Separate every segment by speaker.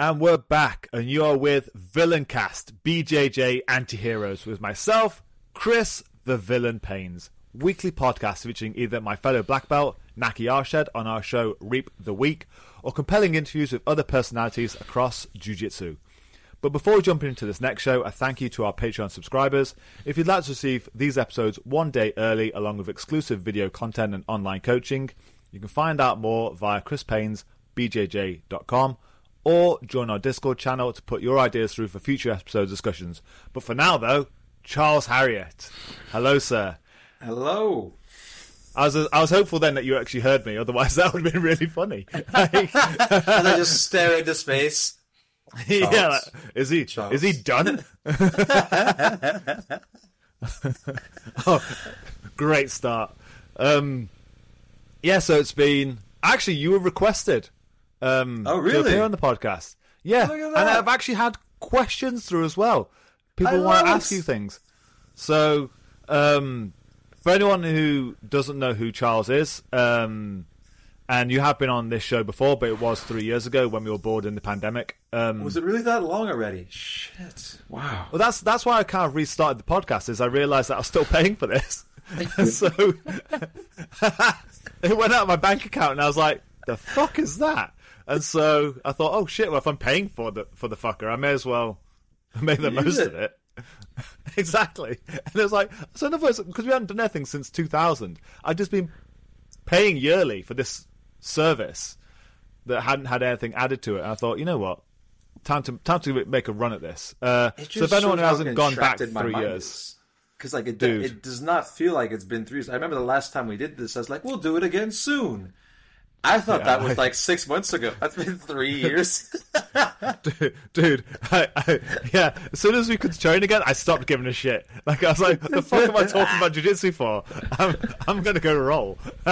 Speaker 1: And we're back, and you are with Villain Cast, BJJ Antiheroes, with myself, Chris the Villain Paines. Weekly podcast featuring either my fellow black belt, Naki Arshed, on our show Reap the Week, or compelling interviews with other personalities across Jiu Jitsu. But before we jump into this next show, a thank you to our Patreon subscribers. If you'd like to receive these episodes one day early, along with exclusive video content and online coaching, you can find out more via chrispainesbjj.com or join our Discord channel to put your ideas through for future episode discussions. But for now, though, Charles Harriott. Hello, sir.
Speaker 2: Hello.
Speaker 1: I was I was hopeful then that you actually heard me. Otherwise, that would have been really funny.
Speaker 2: and I just stare into space.
Speaker 1: yeah, like, is he Charles. is he done? oh, great start. Um, yeah, so it's been actually you were requested um,
Speaker 2: oh, really?
Speaker 1: To appear on the podcast. Yeah, and I've actually had questions through as well. People want to ask you things. So, um, for anyone who doesn't know who Charles is, um, and you have been on this show before, but it was three years ago when we were bored in the pandemic. Um,
Speaker 2: was it really that long already? Shit! Wow.
Speaker 1: Well, that's that's why I kind of restarted the podcast. Is I realised that I was still paying for this, so it went out of my bank account, and I was like, "The fuck is that?" And so I thought, oh shit! Well, if I'm paying for the for the fucker, I may as well make the Use most it. of it. exactly. And it was like, so in other words, because we hadn't done anything since 2000, I'd just been paying yearly for this service that hadn't had anything added to it. And I thought, you know what? Time to time to make a run at this. Uh, so if anyone hasn't gone back three years,
Speaker 2: because like it, it does not feel like it's been three years. I remember the last time we did this, I was like, we'll do it again soon. I thought yeah, that was I... like six months ago. That's been three years.
Speaker 1: dude, dude I, I, yeah. As soon as we could train again, I stopped giving a shit. Like I was like, "The fuck am I talking about jujitsu for? I'm, I'm gonna go roll."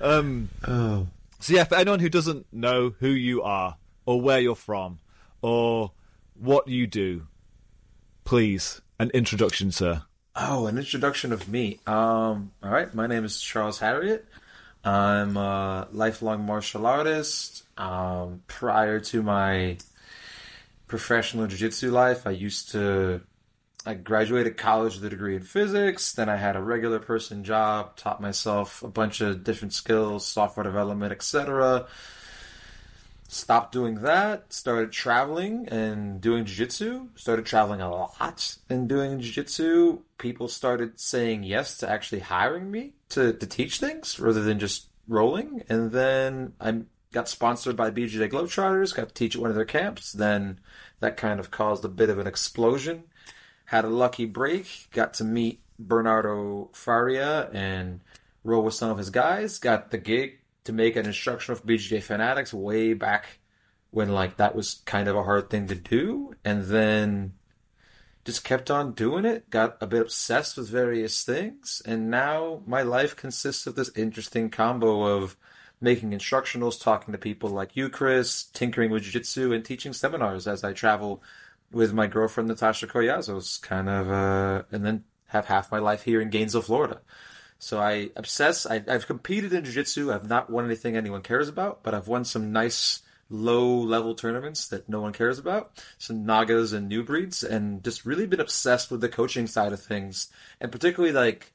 Speaker 1: um, oh. So yeah, for anyone who doesn't know who you are or where you're from or what you do, please an introduction, sir.
Speaker 2: Oh, an introduction of me. Um, all right, my name is Charles Harriott. I'm a lifelong martial artist. Um, prior to my professional jiu-jitsu life, I used to I graduated college with a degree in physics. Then I had a regular person job, taught myself a bunch of different skills, software development, etc. Stopped doing that, started traveling and doing jiu-jitsu. Started traveling a lot and doing jiu-jitsu. People started saying yes to actually hiring me to, to teach things rather than just rolling. And then I got sponsored by BJJ Globetrotters, got to teach at one of their camps. Then that kind of caused a bit of an explosion. Had a lucky break, got to meet Bernardo Faria and roll with some of his guys. Got the gig to make an instructional for BJJ Fanatics way back when like that was kind of a hard thing to do. And then just kept on doing it, got a bit obsessed with various things, and now my life consists of this interesting combo of making instructionals, talking to people like you, Chris, tinkering with jiu-jitsu, and teaching seminars as I travel with my girlfriend Natasha Koyazos, kind of, uh, and then have half my life here in Gainesville, Florida. So I obsess. I, have competed in jiu-jitsu. I've not won anything anyone cares about, but I've won some nice low level tournaments that no one cares about, some Nagas and new breeds, and just really been obsessed with the coaching side of things, and particularly like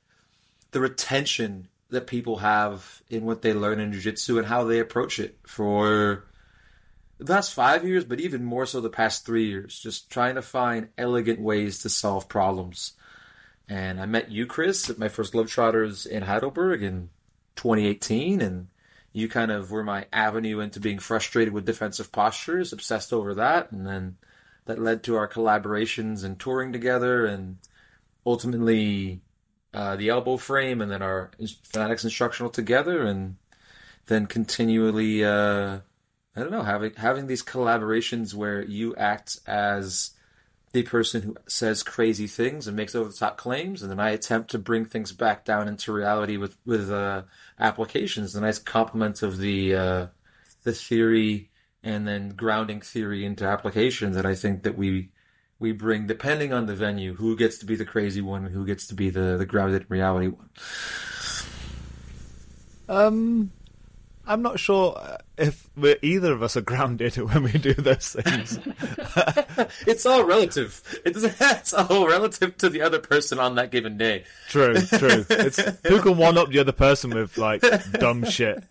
Speaker 2: the retention that people have in what they learn in jiu-jitsu and how they approach it for the past five years, but even more so the past three years, just trying to find elegant ways to solve problems. And I met you, Chris, at my first Globetrotters in Heidelberg in 2018, and you kind of were my avenue into being frustrated with defensive postures, obsessed over that, and then that led to our collaborations and touring together, and ultimately uh, the elbow frame, and then our fanatics instructional together, and then continually, uh, I don't know, having having these collaborations where you act as the person who says crazy things and makes over the top claims, and then I attempt to bring things back down into reality with with uh, applications. The nice complement of the uh, the theory and then grounding theory into application that I think that we we bring depending on the venue who gets to be the crazy one and who gets to be the the grounded reality one.
Speaker 1: Um, I'm not sure uh, if we're, either of us are grounded when we do those things.
Speaker 2: it's all relative. It's, it's all relative to the other person on that given day.
Speaker 1: True, true. It's who can one up the other person with like dumb shit.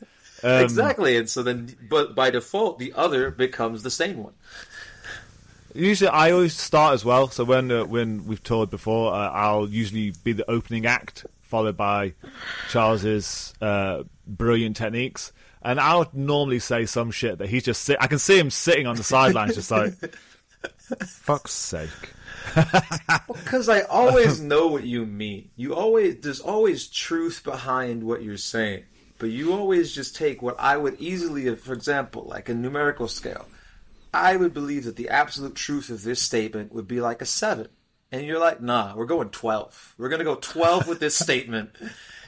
Speaker 1: Um,
Speaker 2: exactly, and so then, but by default, the other becomes the sane one.
Speaker 1: Usually, I always start as well. So when uh, when we've toured before, uh, I'll usually be the opening act, followed by Charles's uh, brilliant techniques. And I would normally say some shit that he's just sit. I can see him sitting on the sidelines, just like, "Fuck's sake."
Speaker 2: Because I always know what you mean. You always there's always truth behind what you're saying, but you always just take what I would easily, for example, like a numerical scale. I would believe that the absolute truth of this statement would be like a seven, and you're like, nah, we're going twelve. We're gonna go twelve with this statement,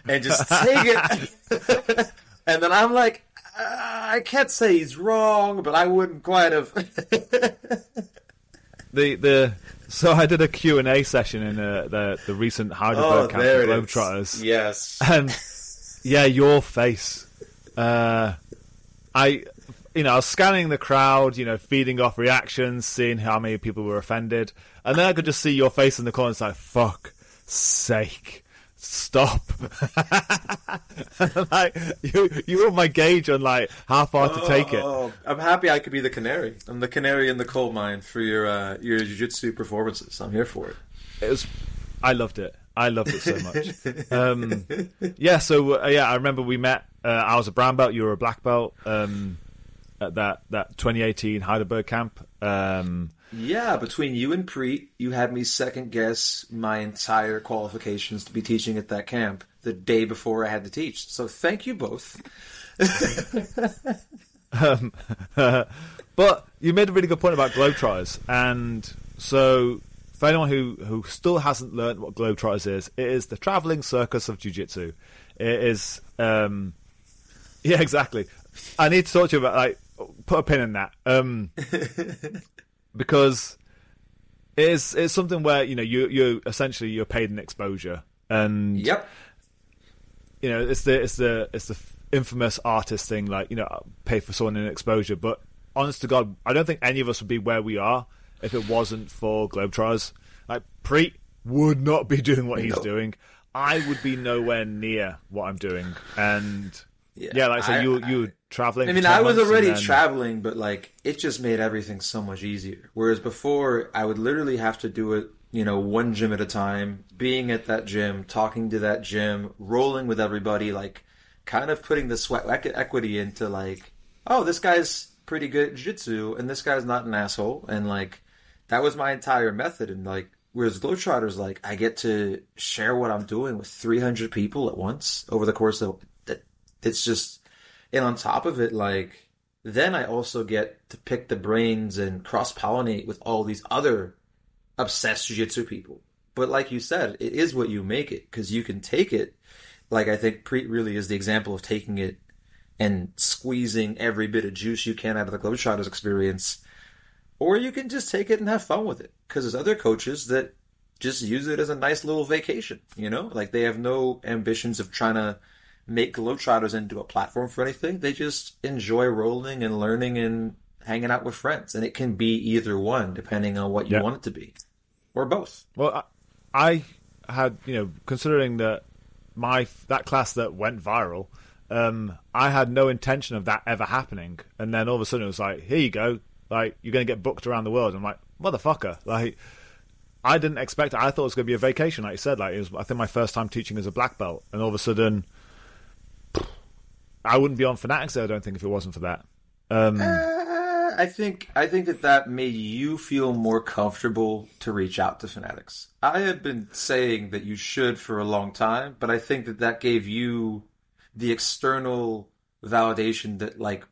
Speaker 2: and just take it. and then I'm like, I can't say he's wrong, but I wouldn't quite have.
Speaker 1: the the so I did a Q and A session in the the, the recent Heidelberg
Speaker 2: oh,
Speaker 1: Camp
Speaker 2: there
Speaker 1: for
Speaker 2: it is.
Speaker 1: Globetrotters.
Speaker 2: Yes.
Speaker 1: and yeah, your face. Uh, I, you know, I was scanning the crowd, you know, feeding off reactions, seeing how many people were offended, and then I could just see your face in the corner. It's like, fuck sake. Stop! like you, you were my gauge on like how far to take it.
Speaker 2: Oh, I'm happy I could be the canary. I'm the canary in the coal mine for your uh, your jiu-jitsu performances. I'm here for it.
Speaker 1: It was, I loved it. I loved it so much. um, yeah, so uh, yeah, I remember we met. Uh, I was a brown belt, you were a black belt um, at that that 2018 Heidelberg camp. Um,
Speaker 2: Yeah, between you and Priit, you had me second guess my entire qualifications to be teaching at that camp the day before I had to teach. So thank you both.
Speaker 1: um, but you made a really good point about Globetrotters, and so for anyone who, who still hasn't learned what Globetrotters is, it is the traveling circus of jiu-jitsu. It is, um, yeah, exactly. I need to talk to you about like put a pin in that, um, because it is it's something where you know you you essentially you're paid an exposure, and
Speaker 2: Yep.
Speaker 1: you know it's the it's the it's the infamous artist thing like you know pay for someone in exposure but honest to god i don't think any of us would be where we are if it wasn't for globetrotters like priit would not be doing what he's
Speaker 2: No.
Speaker 1: doing i would be nowhere near what i'm doing and yeah,
Speaker 2: Yeah,
Speaker 1: like so
Speaker 2: I-
Speaker 1: you you traveling
Speaker 2: I mean, I was already
Speaker 1: then-
Speaker 2: traveling, but like it just made everything so much easier. Whereas before, I would literally have to do it, you know, one gym at a time, being at that gym, talking to that gym, rolling with everybody, like kind of putting the sweat equity into like, oh, this guy's pretty good at jiu-jitsu and this guy's not an asshole. And like, that was my entire method. And like, whereas Globetrotters, like, I get to share what I'm doing with 300 people at once over the course of that. It's just, and on top of it, like, then I also get to pick the brains and cross pollinate with all these other obsessed jiu-jitsu people. But like you said, it is what you make it because you can take it. Like I think Priit really is the example of taking it and squeezing every bit of juice you can out of the Globetrotters experience, or you can just take it and have fun with it. Because there's other coaches that just use it as a nice little vacation. You know, like they have no ambitions of trying to make Globetrotters into a platform for anything. They just enjoy rolling and learning and hanging out with friends, and it can be either one depending on what you
Speaker 1: Yeah.
Speaker 2: want it to be, or both.
Speaker 1: Well, I, I had you know considering that my that class that went viral, um, I had no intention of that ever happening, and then all of a sudden it was like, here you go, like you're going to get booked around the world. I'm like, motherfucker, like. I didn't expect it. I thought it was going to be a vacation, like you said. Like it was, I think my first time teaching as a black belt, and all of a sudden, I wouldn't be on Fanatics. I don't think if it wasn't for that. Um,
Speaker 2: Uh, I think I think that that made you feel more comfortable to reach out to fanatics. I have been saying that you should for a long time, but I think that that gave you the external validation that like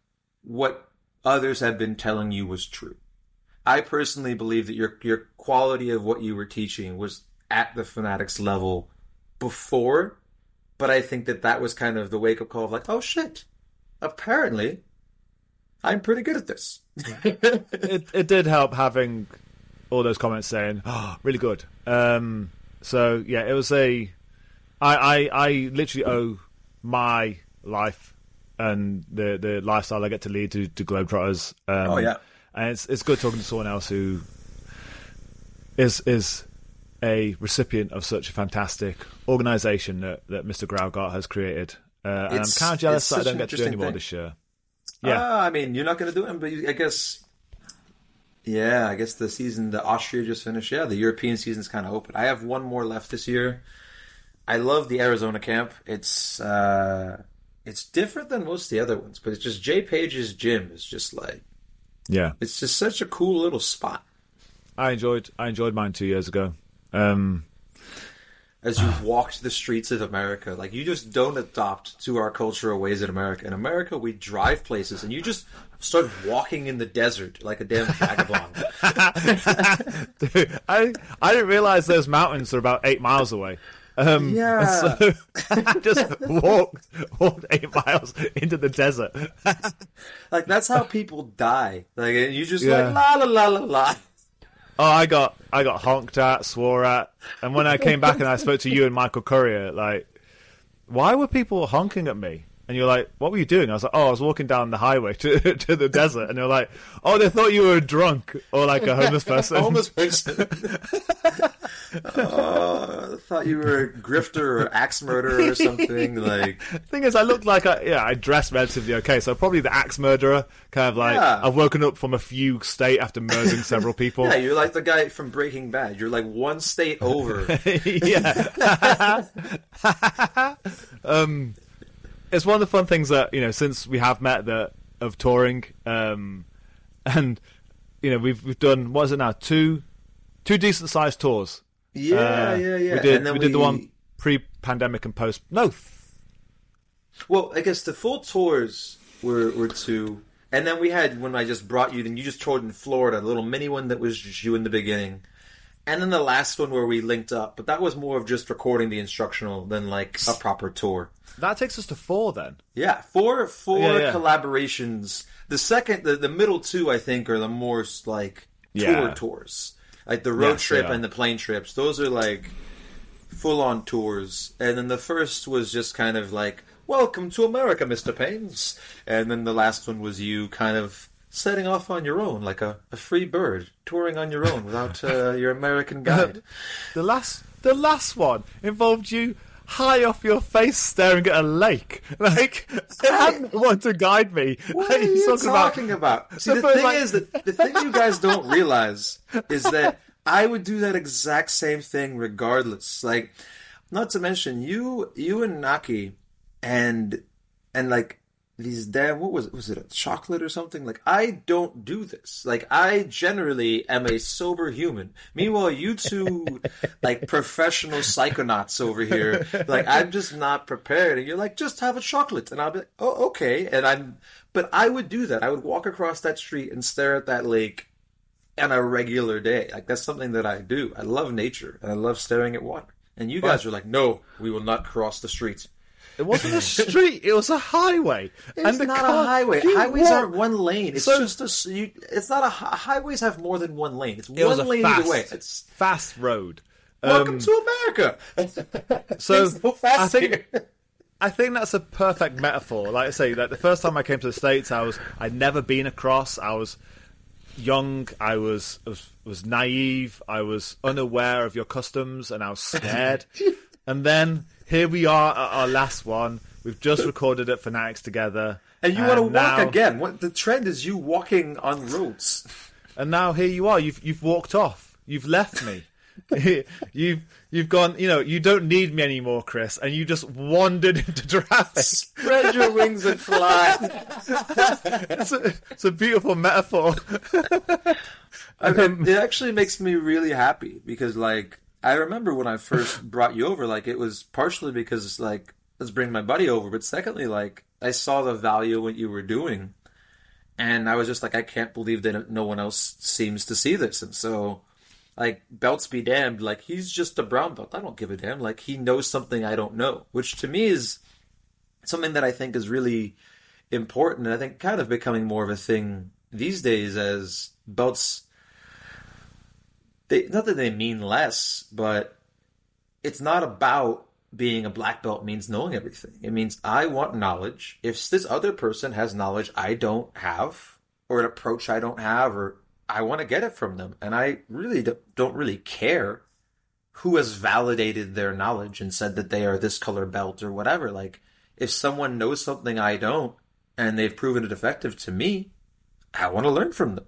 Speaker 2: what others had been telling you was true. I personally believe that your your quality of what you were teaching was at the fanatics level before, but I think that that was kind of the wake up call of like, oh shit, apparently I'm pretty good at this.
Speaker 1: it it did help having all those comments saying, "Oh, really good." Um, so yeah, it was a. I, I I literally owe my life and the the lifestyle I get to lead to to Globetrotters. Um,
Speaker 2: Oh, yeah.
Speaker 1: and it's it's good talking to someone else who is is a recipient of such a fantastic organisation that, that Mr. Graugart has created. Uh, and I'm kind of jealous that I don't get to do any more this year. Yeah.
Speaker 2: Ah, I mean, you're not going to do it, but you, I guess. Yeah, I guess the season, the Austria just finished. Yeah, the European season's kind of open. I have one more left this year. I love the Arizona camp. It's uh it's different than most of the other ones, but it's just Jay Page's gym is just like
Speaker 1: yeah.
Speaker 2: it's just such a cool little spot.
Speaker 1: I enjoyed I enjoyed mine two years ago. Um,
Speaker 2: As you've walked the streets of America, like you just don't adopt to our cultural ways in America. In America, we drive places, and you just start walking in the desert like a damn vagabond.
Speaker 1: Dude, I I didn't realize those mountains are about eight miles away. Um,
Speaker 2: Yeah.
Speaker 1: so I just walked walked eight miles into the desert.
Speaker 2: Like that's how people die. Like you just
Speaker 1: Yeah.
Speaker 2: like la la la la la.
Speaker 1: Oh, I got I got honked at, swore at, and when I came back and I spoke to you and Michael Courier, like, why were people honking at me? And you're like, what were you doing? I was like, oh, I was walking down the highway to to the desert, and they're like, oh, they thought you were drunk or like a homeless person.
Speaker 2: Homeless person. oh, I thought you were a grifter or axe murderer or something. Like
Speaker 1: thing is, I looked like I, yeah, I dressed relatively okay, so probably the axe murderer, kind of like
Speaker 2: Yeah.
Speaker 1: I've woken up from a fugue state after murdering several people.
Speaker 2: yeah, you're like the guy from Breaking Bad. You're like one state over.
Speaker 1: yeah. um, it's one of the fun things that you know since we have met that of touring, um, and you know we've we've done what is it now two two decent sized tours.
Speaker 2: Yeah,
Speaker 1: Uh,
Speaker 2: yeah, yeah.
Speaker 1: We did
Speaker 2: and then
Speaker 1: we did the one pre pandemic and post. No,
Speaker 2: Well, I guess the full tours were were two, and then we had when I just brought you. Then you just toured in Florida, a little mini one that was just you in the beginning, and then the last one where we linked up. But that was more of just recording the instructional than like a proper tour.
Speaker 1: That takes us to four then.
Speaker 2: Yeah, four four
Speaker 1: Yeah, yeah.
Speaker 2: collaborations. The second, the, the middle two, I think, are the more like tour
Speaker 1: Yeah.
Speaker 2: tours, like the road
Speaker 1: Yes,
Speaker 2: trip and the plane trips. Those are like full on tours, and then the first was just kind of like, "Welcome to America, Mister Paines," and then the last one was you kind of setting off on your own, like a, a free bird, touring on your own without uh, your American guide.
Speaker 1: The last the last one involved you high off your face staring at a lake. Like I had no one to guide me.
Speaker 2: What are you talking about? See,
Speaker 1: The
Speaker 2: the thing
Speaker 1: like-
Speaker 2: is that the thing you guys don't realize is that I would do that exact same thing regardless. Like, not to mention you, you and Naki, and and like these damn what was it? Was it a chocolate or something? Like, I don't do this. Like, I generally am a sober human. Meanwhile, you two, like professional psychonauts over here, like I'm just not prepared. And you're like, just have a chocolate, and I'll be like, oh, okay. And I'm, but I would do that. I would walk across that street and stare at that lake on a regular day. Like that's something that I do. I love nature and I love staring at water. And you guys are like, no, we will not cross the street.
Speaker 1: It wasn't a street; it was a highway.
Speaker 2: It's
Speaker 1: and
Speaker 2: not
Speaker 1: car-
Speaker 2: a highway. Highways
Speaker 1: walk-
Speaker 2: aren't one lane. It's
Speaker 1: So-
Speaker 2: just a. You, it's not a. Highways have more than one lane. It's
Speaker 1: It
Speaker 2: one lane
Speaker 1: fast,
Speaker 2: either way. It's
Speaker 1: fast road.
Speaker 2: welcome
Speaker 1: Um,
Speaker 2: to America.
Speaker 1: so
Speaker 2: Things fast
Speaker 1: I think
Speaker 2: here.
Speaker 1: I think that's a perfect metaphor. Like I say, like the first time I came to the states, I was I'd never been across. I was young. I was was, was naive. I was unaware of your customs, and I was scared. and then here we are at our last one. We've just recorded at Fanatics together,
Speaker 2: And you want to walk again? What the trend is? You walking on roads.
Speaker 1: And now here you are. You've you've walked off. You've left me. you've you've gone. You know you don't need me anymore, Chris. And you just wandered into traffic.
Speaker 2: Spread your wings and fly.
Speaker 1: it's, a, it's a beautiful metaphor.
Speaker 2: I mean, um, it actually makes me really happy because, like, I remember when I first brought you over, like, it was partially because, like, let's bring my buddy over, but secondly, like, I saw the value of what you were doing, and I was just like, I can't believe that no one else seems to see this, and so, like, belts be damned, like, he's just a brown belt. I don't give a damn. Like, he knows something I don't know, which to me is something that I think is really important, and I think kind of becoming more of a thing these days as belts they not that they mean less, but it's not about being a black belt means knowing everything. It means I want knowledge. If this other person has knowledge I don't have, or an approach I don't have, or I want to get it from them, and I really don't really care who has validated their knowledge and said that they are this color belt or whatever. Like, if someone knows something I don't and they've proven it effective to me, I want to learn from them.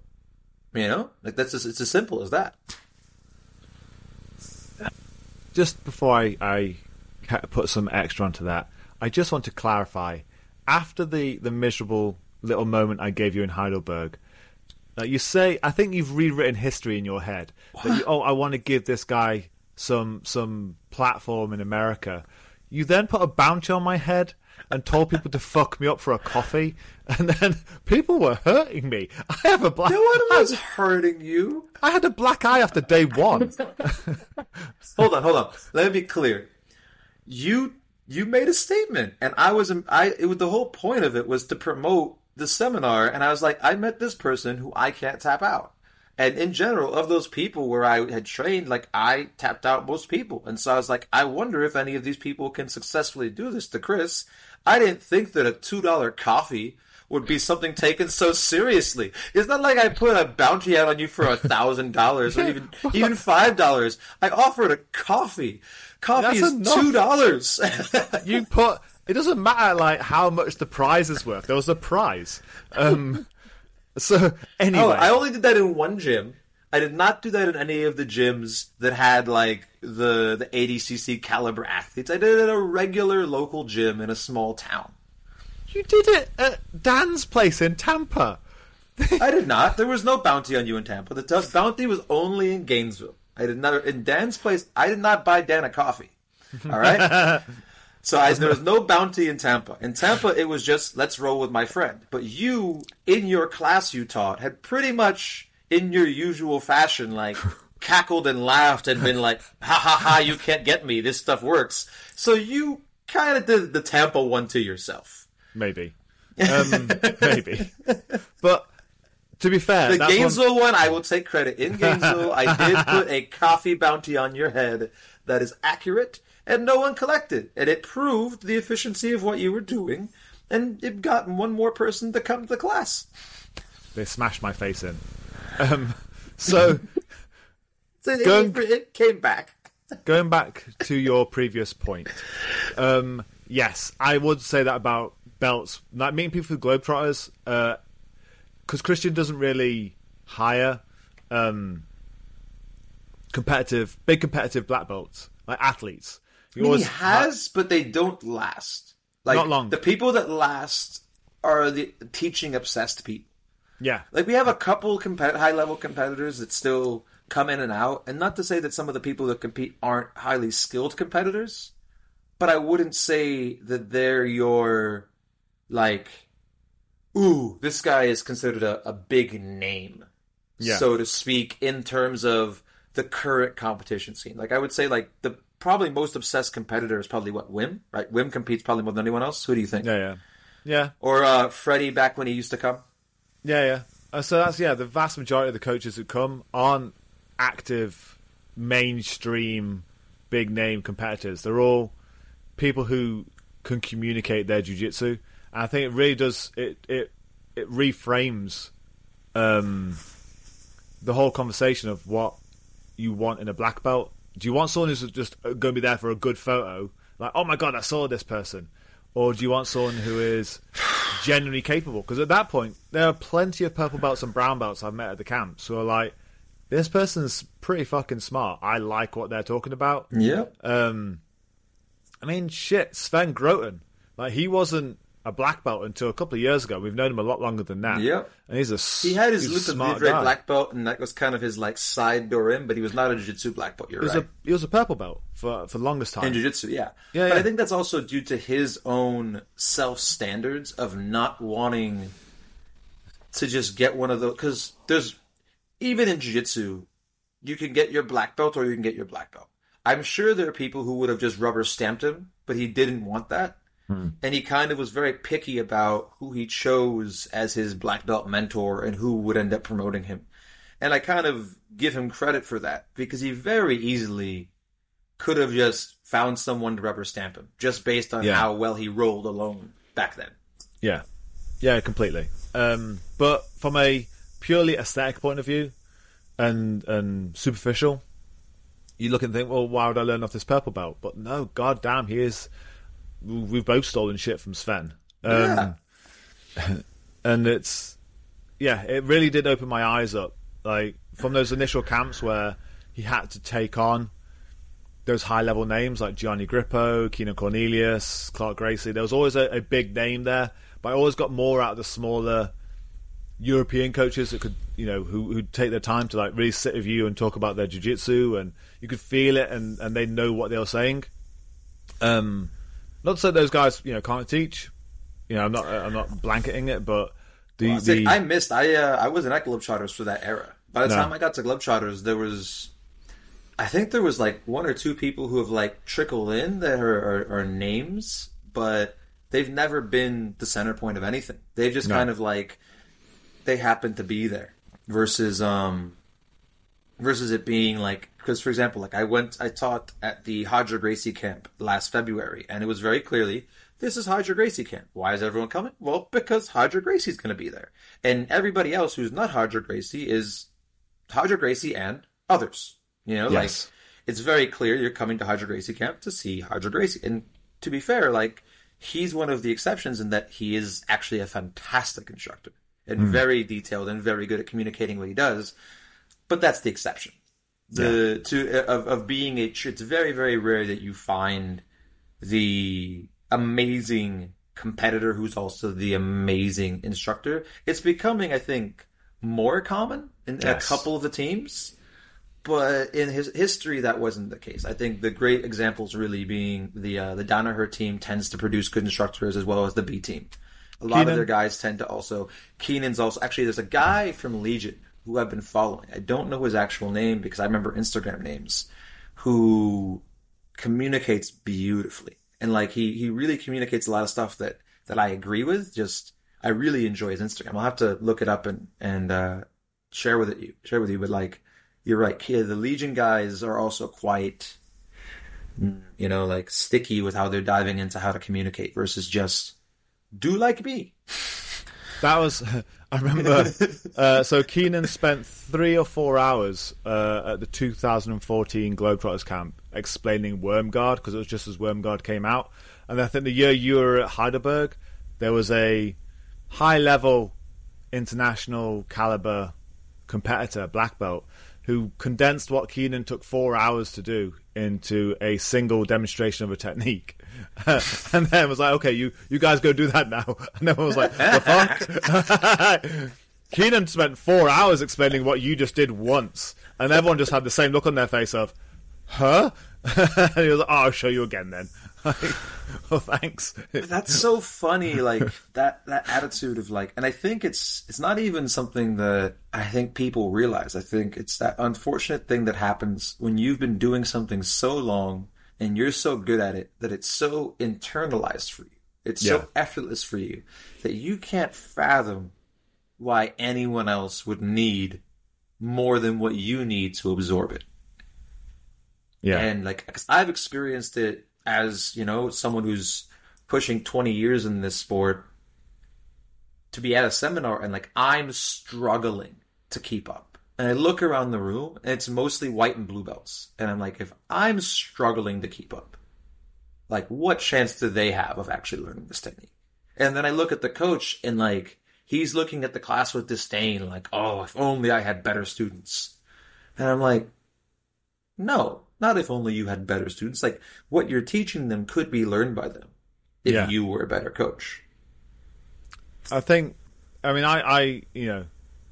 Speaker 2: You know, like that's just, it's as simple as that.
Speaker 1: Just before I, I put some extra onto that, I just want to clarify. After the, the miserable little moment I gave you in Heidelberg, uh, you say I think you've rewritten history in your head. That you, oh, I want to give this guy some some platform in America. You then put a bounty on my head and told people to fuck me up for a coffee, and then people were hurting me. I have a black.
Speaker 2: No one was hurting you.
Speaker 1: I had a black eye after day one.
Speaker 2: hold on, hold on. Let me be clear. You you made a statement, and I was um, I. It was the whole point of it was to promote the seminar, and I was like, I met this person who I can't tap out. And in general, of those people where I had trained, like I tapped out most people. And so I was like, I wonder if any of these people can successfully do this to Chris. I didn't think that a $2 coffee would be something taken so seriously. It's not like I put a bounty out on you for a thousand dollars or even even five dollars. I offered a coffee. Coffee That's is two dollars.
Speaker 1: you put it doesn't matter like how much the prize is worth. There was a prize. Um, so anyway, oh,
Speaker 2: I only did that in one gym. I did not do that in any of the gyms that had like the the ADCC caliber athletes. I did it at a regular local gym in a small town.
Speaker 1: You did it at Dan's place in Tampa.
Speaker 2: I did not. There was no bounty on you in Tampa. The bounty was only in Gainesville. I did not in Dan's place. I did not buy Dan a coffee. All right. So I, there was no bounty in Tampa. In Tampa, it was just let's roll with my friend. But you, in your class you taught, had pretty much in your usual fashion, like cackled and laughed and been like, "Ha ha ha! You can't get me. This stuff works." So you kind of did the Tampa one to yourself.
Speaker 1: Maybe, um, maybe, but. To be fair,
Speaker 2: the Gainesville one... one, I will take credit. In Gainesville, I did put a coffee bounty on your head that is accurate and no one collected. And it proved the efficiency of what you were doing, and it got one more person to come to the class.
Speaker 1: They smashed my face in. Um, so,
Speaker 2: so going, it, it came back.
Speaker 1: going back to your previous point, um, yes, I would say that about belts. Like meeting people for Globetrotters, because uh, Christian doesn't really hire um, competitive, big competitive black belts like athletes.
Speaker 2: He, I mean, he has, but they don't last. Like
Speaker 1: not long.
Speaker 2: The people that last are the teaching obsessed people.
Speaker 1: Yeah,
Speaker 2: like we have a couple compet- high level competitors that still come in and out, and not to say that some of the people that compete aren't highly skilled competitors, but I wouldn't say that they're your like, ooh, this guy is considered a, a big name, yeah. so to speak, in terms of the current competition scene. Like I would say, like the probably most obsessed competitor is probably what Wim, right? Wim competes probably more than anyone else. Who do you think?
Speaker 1: Yeah, yeah, yeah.
Speaker 2: Or uh, Freddie back when he used to come.
Speaker 1: Yeah, yeah. Uh, so that's yeah. The vast majority of the coaches who come aren't active, mainstream, big name competitors. They're all people who can communicate their jujitsu. And I think it really does. It it it reframes um, the whole conversation of what you want in a black belt do you want someone who's just going to be there for a good photo, like oh my god, I saw this person, or do you want someone who is genuinely capable? Because at that point, there are plenty of purple belts and brown belts I've met at the camps who are like, this person's pretty fucking smart. I like what they're talking about.
Speaker 2: Yeah.
Speaker 1: Um, I mean, shit, Sven Groten, like he wasn't a black belt until a couple of years ago. We've known him a lot longer than that.
Speaker 2: Yep.
Speaker 1: And he's a
Speaker 2: he had his
Speaker 1: Luta
Speaker 2: Livre black belt, and that was kind of his like side door in. But he was not a jiu-jitsu black belt. You're
Speaker 1: he
Speaker 2: right.
Speaker 1: A, he was a purple belt for for the longest time
Speaker 2: in jiu-jitsu. Yeah.
Speaker 1: Yeah.
Speaker 2: But
Speaker 1: yeah.
Speaker 2: I think that's also due to his own self standards of not wanting to just get one of those because there's even in jiu-jitsu you can get your black belt or you can get your black belt. I'm sure there are people who would have just rubber stamped him, but he didn't want that. Hmm. And he kind of was very picky about who he chose as his black belt mentor and who would end up promoting him. And I kind of give him credit for that because he very easily could have just found someone to rubber stamp him, just based on
Speaker 1: Yeah.
Speaker 2: how well he rolled alone back then.
Speaker 1: Yeah, yeah, completely. Um, but from a purely aesthetic point of view, and and superficial, you look and think, well, why would I learn off this purple belt? But no, god damn, he is. We've both stolen shit from Sven. Um, and it's yeah, it really did open my eyes up. Like from those initial camps where he had to take on those high level names like Gianni Grippo, Keenan Cornelius, Clark Gracie. There was always a, a big name there, but I always got more out of the smaller European coaches that could, you know, who who'd take their time to like really sit with you and talk about their jiu-jitsu and you could feel it and and they know what they were saying. Um, not to say those guys, you know, can't teach. You know, I'm not I'm not blanketing it, but the,
Speaker 2: Well,
Speaker 1: the
Speaker 2: I missed. I uh, I wasn't at Globetrotters for that era. By the
Speaker 1: No.
Speaker 2: time I got to Globetrotters, there was, I think there was like one or two people who have like trickled in that are, are, are names, but they've never been the center point of anything. They've just
Speaker 1: No.
Speaker 2: kind of like they happen to be there versus um versus it being like because for example like i went i taught at the roger gracie camp last february and it was very clearly this is roger gracie camp. Why is everyone coming? Well because roger gracie's going to be there. And everybody else who's not roger gracie is roger gracie and others. You know
Speaker 1: Yes.
Speaker 2: like it's very clear you're coming to roger gracie camp to see roger gracie. And to be fair like he's one of the exceptions in that he is actually a fantastic instructor and hmm. very detailed and very good at communicating what he does but that's the exception. The to of of being a it's very very rare that you find the amazing competitor who's also the amazing instructor. It's becoming, I think, more common in
Speaker 1: Yes.
Speaker 2: a couple of the teams, but in his history that wasn't the case. I think the great examples really being the uh, the Danaher team tends to produce good instructors as well as the B team. A lot
Speaker 1: Keenan?
Speaker 2: of their guys tend to also. Keenan's also actually. There's a guy from Legion who I've been following. I don't know his actual name because I remember Instagram names. Who communicates beautifully and like he he really communicates a lot of stuff that that I agree with. Just I really enjoy his Instagram. I'll have to look it up and and uh, share with it you share with you. But like you're right, yeah, the Legion guys are also quite you know like sticky with how they're diving into how to communicate versus just do like me.
Speaker 1: That was, I remember. uh, so Keenan spent three or four hours uh, at the 2014 Globetrotters camp explaining Wormguard because it was just as Wormguard came out. And I think the year you were at Heidelberg, there was a high level international caliber competitor, black belt, who condensed what Keenan took four hours to do into a single demonstration of a technique. and then was like, okay, you, you guys go do that now. And everyone was like, the fuck? Keenan spent four hours explaining what you just did once. And everyone just had the same look on their face of, huh? and he was like, oh, I'll show you again then. well, thanks.
Speaker 2: That's so funny, like that that attitude of like, and I think it's it's not even something that I think people realize. I think it's that unfortunate thing that happens when you've been doing something so long and you're so good at it that it's so internalized for you. It's
Speaker 1: Yeah.
Speaker 2: so effortless for you that you can't fathom why anyone else would need more than what you need to absorb it.
Speaker 1: Yeah.
Speaker 2: And like, I've experienced it as, you know, someone who's pushing 20 years in this sport to be at a seminar and like, I'm struggling to keep up. And I look around the room and it's mostly white and blue belts. And I'm like, if I'm struggling to keep up, like, what chance do they have of actually learning this technique? And then I look at the coach and like, he's looking at the class with disdain, like, oh, if only I had better students. And I'm like, no, not if only you had better students. Like what you're teaching them could be learned by them if
Speaker 1: Yeah.
Speaker 2: you were a better coach.
Speaker 1: I think, I mean, I, I, you know,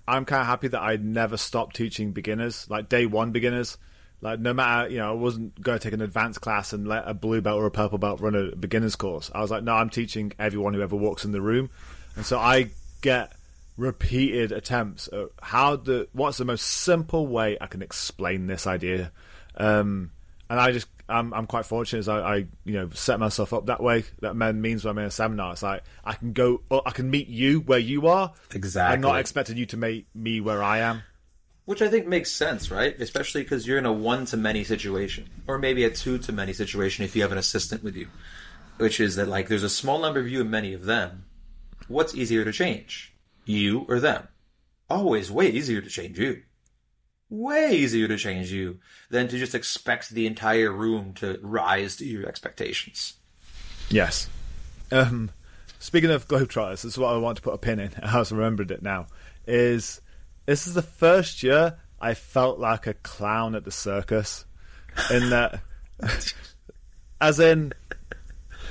Speaker 1: I'm kind of happy that I never stopped teaching beginners, like day one beginners. Like no matter, you know, I wasn't going to take an advanced class and let a blue belt or a purple belt run a beginner's course. I was like, no, I'm teaching everyone who ever walks in the room, and so I get repeated attempts at how the what's the most simple way I can explain this idea, um, and I just I'm I'm quite fortunate as I, I you know set myself up that way. That men means when I'm in a seminar, it's like I can go, I can meet you where you are.
Speaker 2: Exactly.
Speaker 1: I'm not expecting you to meet me where I am.
Speaker 2: Which I think makes sense, right? Especially because you're in a one to many situation, or maybe a two to many situation if you have an assistant with you. Which is that like there's a small number of you and many of them. What's easier to change, you or them? Always way easier to change you. Way easier to change you than to just expect the entire room to rise to your expectations.
Speaker 1: Yes. Um, speaking of Globetrotters, this is what I want to put a pin in. I have remembered it now. Is this is the first year I felt like a clown at the circus. In that, as in,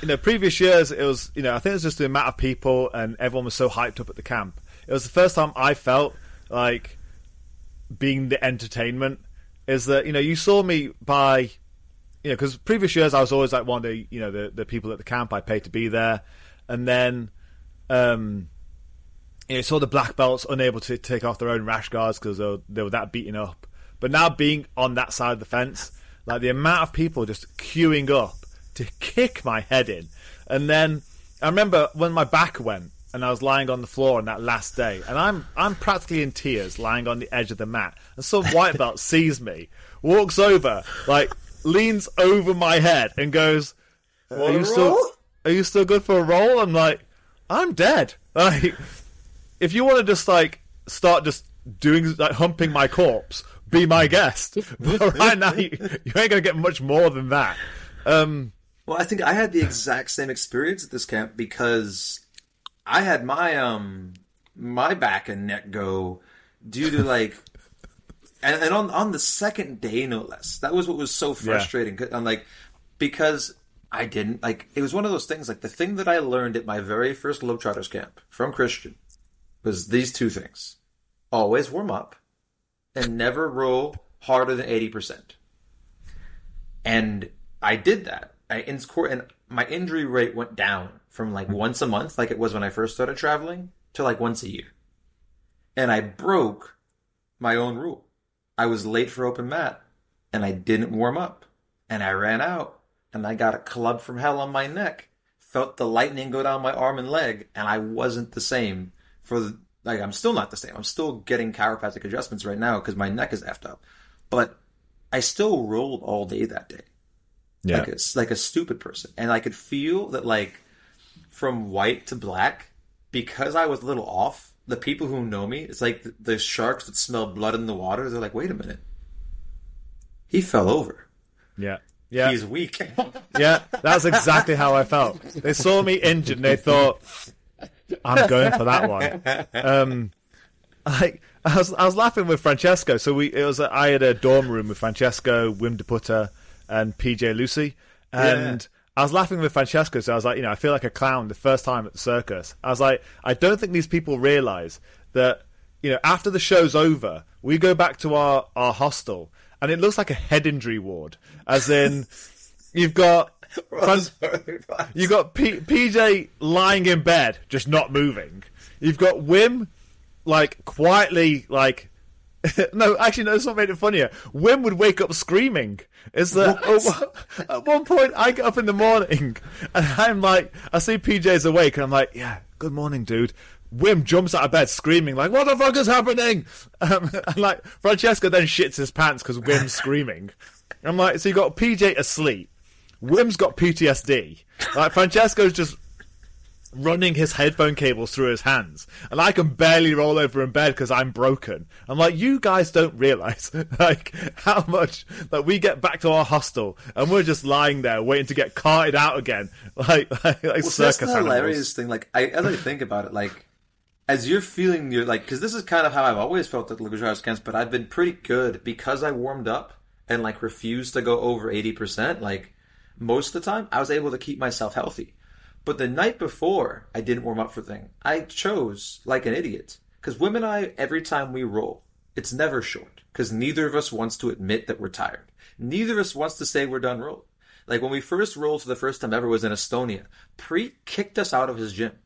Speaker 1: you know, previous years it was, you know, I think it was just the amount of people and everyone was so hyped up at the camp. It was the first time I felt like being the entertainment. Is that you know you saw me by, you know, because previous years I was always like one of the you know the the people at the camp I paid to be there, and then, um, you know, saw the black belts unable to take off their own rash guards because they, they were that beaten up. But now being on that side of the fence, like the amount of people just queuing up to kick my head in, and then I remember when my back went and I was lying on the floor on that last day, and I'm I'm practically in tears, lying on the edge of the mat, and some white belt sees me, walks over, like leans over my head, and goes, "Are you still are you still good for a roll?" I'm like, "I'm dead." Like, if you want to just like start just doing like humping my corpse, be my guest. But right now, you, you ain't gonna get much more than that. Um,
Speaker 2: Well, I think I had the exact same experience at this camp because I had my um my back and neck go due to like and, and on on the second day no less. That was what was so frustrating. I'm like because I didn't like it was one of those things like the thing that I learned at my very first Globetrotters camp from Christian was these two things. Always warm up and never roll harder than 80%. And I did that. I in court, and my injury rate went down from like once a month, like it was when I first started traveling, to like once a year. And I broke my own rule. I was late for open mat, and I didn't warm up, and I ran out, and I got a club from hell on my neck. Felt the lightning go down my arm and leg, and I wasn't the same for the, like I'm still not the same. I'm still getting chiropractic adjustments right now because my neck is effed up, but I still rolled all day that day
Speaker 1: yeah,
Speaker 2: like a, like a stupid person, and I could feel that like from white to black because I was a little off. The people who know me, it's like the, the sharks that smell blood in the water. They're like, wait a minute, he fell over.
Speaker 1: yeah, yeah.
Speaker 2: He's weak.
Speaker 1: Yeah, that's exactly how I felt. They saw me injured and they thought, I'm going for that one. Um, I, I was I was laughing with Francesco. So we it was I had a dorm room with Francesco, Wim Deputter, and PJ Lucy, and I was laughing with Francesco. So I was like, you know, I feel like a clown the first time at the circus. I was like, I don't think these people realize that you know after the show's over, we go back to our our hostel, and it looks like a head injury ward, as in. You've got Fran- You've got P- PJ lying in bed, just not moving. You've got Wim, like quietly, like no, actually, no. That's what made it funnier. Wim would wake up screaming. Is that at one point I get up in the morning and I'm like, I see PJ's awake and I'm like, yeah, good morning, dude. Wim jumps out of bed screaming like, "What the fuck is happening?" Um, and like Francesco then shits his pants because Wim's screaming. I'm like, so you got PJ asleep. Wim's got PTSD. Like Francesco's just running his headphone cables through his hands, and I can barely roll over in bed because I'm broken. I'm like, you guys don't realize like how much that we get back to our hostel and we're just lying there waiting to get carted out again, like like, like
Speaker 2: Well,
Speaker 1: circus
Speaker 2: that's the
Speaker 1: animals.
Speaker 2: hilarious thing. Like, I, as I think about it, like, as you're feeling, you're like, because this is kind of how I've always felt at Lugujar's camps, but I've been pretty good because I warmed up and like refused to go over eighty percent. Like most of the time, I was able to keep myself healthy. But the night before, I didn't warm up for thing. I chose like an idiot because Wim and I, every time we roll, it's never short because neither of us wants to admit that we're tired. Neither of us wants to say we're done rolling. Like when we first rolled for the first time ever was in Estonia. Priit kicked us out of his gym.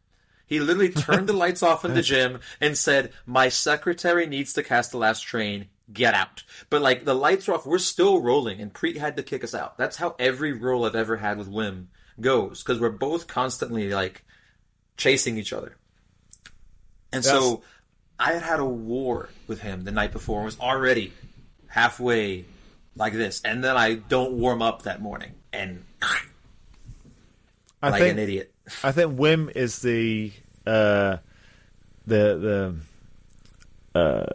Speaker 2: He literally turned the lights off in the gym and said, "My secretary needs to cast the last train. Get out." But like the lights are off, we're still rolling, and Priit had to kick us out. That's how every roll I've ever had with Wim goes because we're both constantly like chasing each other. And so I had had a war with him the night before and was already halfway like this, and then I don't warm up that morning and
Speaker 1: I
Speaker 2: like
Speaker 1: think
Speaker 2: an idiot.
Speaker 1: I think Wim is the uh, the the uh,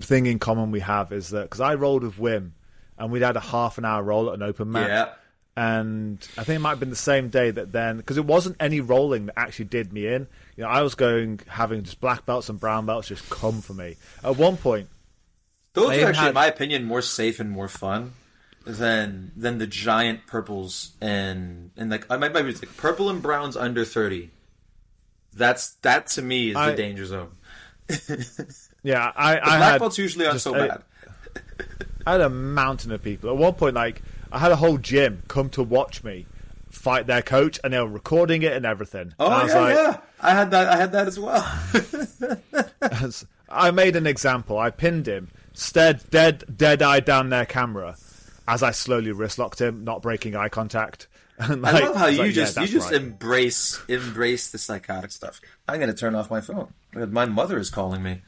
Speaker 1: thing in common we have is that because I rolled with Wim and we'd had a half an hour roll at an open mat.
Speaker 2: Yeah.
Speaker 1: And I think it might have been the same day that then, because it wasn't any rolling that actually did me in. You know, I was going having just black belts and brown belts just come for me. At one point,
Speaker 2: Those
Speaker 1: I
Speaker 2: are actually,
Speaker 1: had-
Speaker 2: in my opinion, more safe and more fun than than the giant purples and and like I might maybe it's like purple and browns under thirty. That's that to me is
Speaker 1: I-
Speaker 2: the danger zone.
Speaker 1: yeah, I,
Speaker 2: The
Speaker 1: I
Speaker 2: black
Speaker 1: had
Speaker 2: belts usually aren't
Speaker 1: just
Speaker 2: so
Speaker 1: a-
Speaker 2: bad.
Speaker 1: I had a mountain of people. At one point, like I had a whole gym come to watch me fight their coach, and they were recording it and everything.
Speaker 2: Oh
Speaker 1: and I was
Speaker 2: yeah,
Speaker 1: like,
Speaker 2: yeah. I had that. I had that as well.
Speaker 1: I made an example. I pinned him, stared dead, dead eye down their camera, as I slowly wrist locked him, not breaking eye contact. And
Speaker 2: I love how you
Speaker 1: like, yeah,
Speaker 2: just you just
Speaker 1: right.
Speaker 2: embrace embrace the psychotic stuff. I'm gonna turn off my phone. My mother is calling me.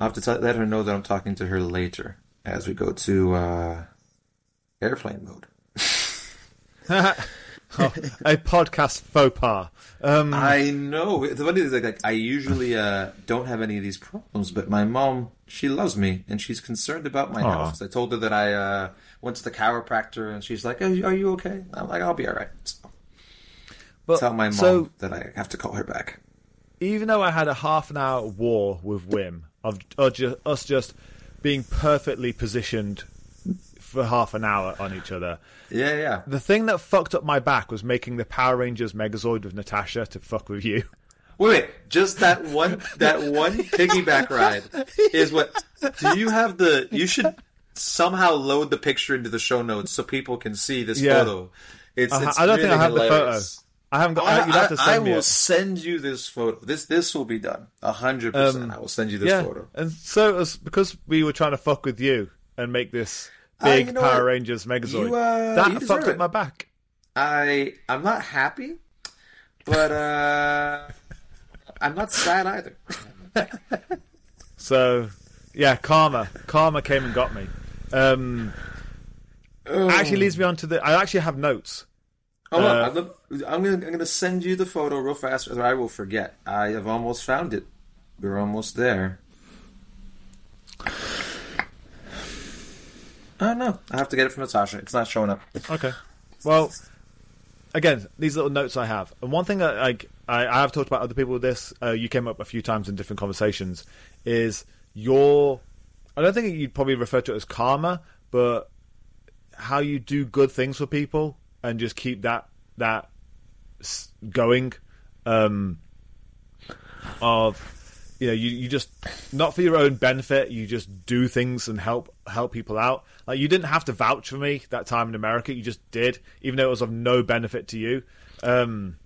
Speaker 2: I'll have to tell, let her know that I'm talking to her later as we go to uh, airplane mode.
Speaker 1: Oh, a podcast faux pas. Um,
Speaker 2: I know. The funny thing is, like, like I usually uh, don't have any of these problems, but my mom, she loves me and she's concerned about my
Speaker 1: Aw.
Speaker 2: health. I told her that I uh, went to the chiropractor, and she's like, "Are you, are you okay?" I'm like, "I'll be all right." So,
Speaker 1: but,
Speaker 2: tell my mom
Speaker 1: so
Speaker 2: that I have to call her back.
Speaker 1: even though I had a half an hour war with Wim of, us just being perfectly positioned for half an hour on each other,
Speaker 2: Yeah, yeah.
Speaker 1: the thing that fucked up my back was making the Power Rangers Megazord with Natasha to fuck with you.
Speaker 2: Wait, wait, just that one that one piggyback ride is what do you have the you should somehow load the picture into the show notes so people can see this
Speaker 1: Yeah.
Speaker 2: photo. It's,
Speaker 1: Uh,
Speaker 2: it's
Speaker 1: I don't think I
Speaker 2: really
Speaker 1: have the photo. I haven't got.
Speaker 2: I,
Speaker 1: you'd have to
Speaker 2: I-
Speaker 1: send
Speaker 2: I
Speaker 1: me
Speaker 2: will
Speaker 1: it.
Speaker 2: send you this photo. This this will be done. A hundred percent. I will send you this
Speaker 1: Um, yeah,
Speaker 2: photo.
Speaker 1: and so because we were trying to fuck with you and make this
Speaker 2: Uh,
Speaker 1: big
Speaker 2: you know
Speaker 1: Power
Speaker 2: what?
Speaker 1: Rangers Megazord.
Speaker 2: You, uh,
Speaker 1: that fucked up my back.
Speaker 2: I I'm not happy, but uh I'm not sad either.
Speaker 1: So, yeah, karma, karma came and got me. Um, actually leads me on to the. I actually have notes.
Speaker 2: Oh,
Speaker 1: Uh,
Speaker 2: I'm, look, I'm gonna I'm gonna send you the photo real fast, or I will forget. I have almost found it. We're almost there. Oh no, I have to get it from Natasha. It's not showing up.
Speaker 1: Okay. Well, again, these little notes I have, and one thing that like I, I have talked about other people with this. Uh, you came up a few times in different conversations. Is your I don't think you'd probably refer to it as karma, but how you do good things for people and just keep that that going. Um, of you know you, you just not for your own benefit you just do things and help help people out like you didn't have to vouch for me that time in america you just did even though it was of no benefit to you um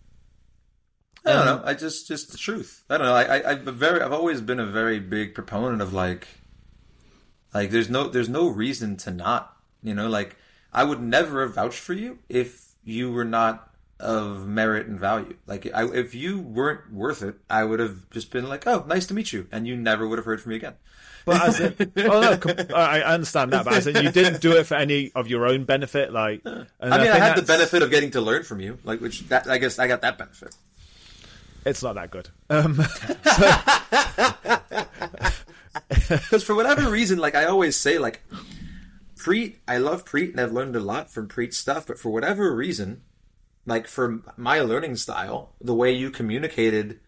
Speaker 2: I don't know. I just just the truth. I don't know. I, I I've a very I've always been a very big proponent of like like there's no there's no reason to not you know like I would never have vouched for you if you were not of merit and value. Like I, if you weren't worth it, I would have just been like, oh, nice to meet you, and you never would have heard from me again.
Speaker 1: but as in, oh no I, I understand that but as in you didn't do it for any of your own benefit like
Speaker 2: I mean, I,
Speaker 1: think
Speaker 2: had the benefit of getting to learn from you, like which that I guess I got that benefit.
Speaker 1: it's not that good um
Speaker 2: Because for whatever reason, like I always say, like Priit, I love Priit, and I've learned a lot from Priit's stuff. But for whatever reason, like for my learning style, the way you communicated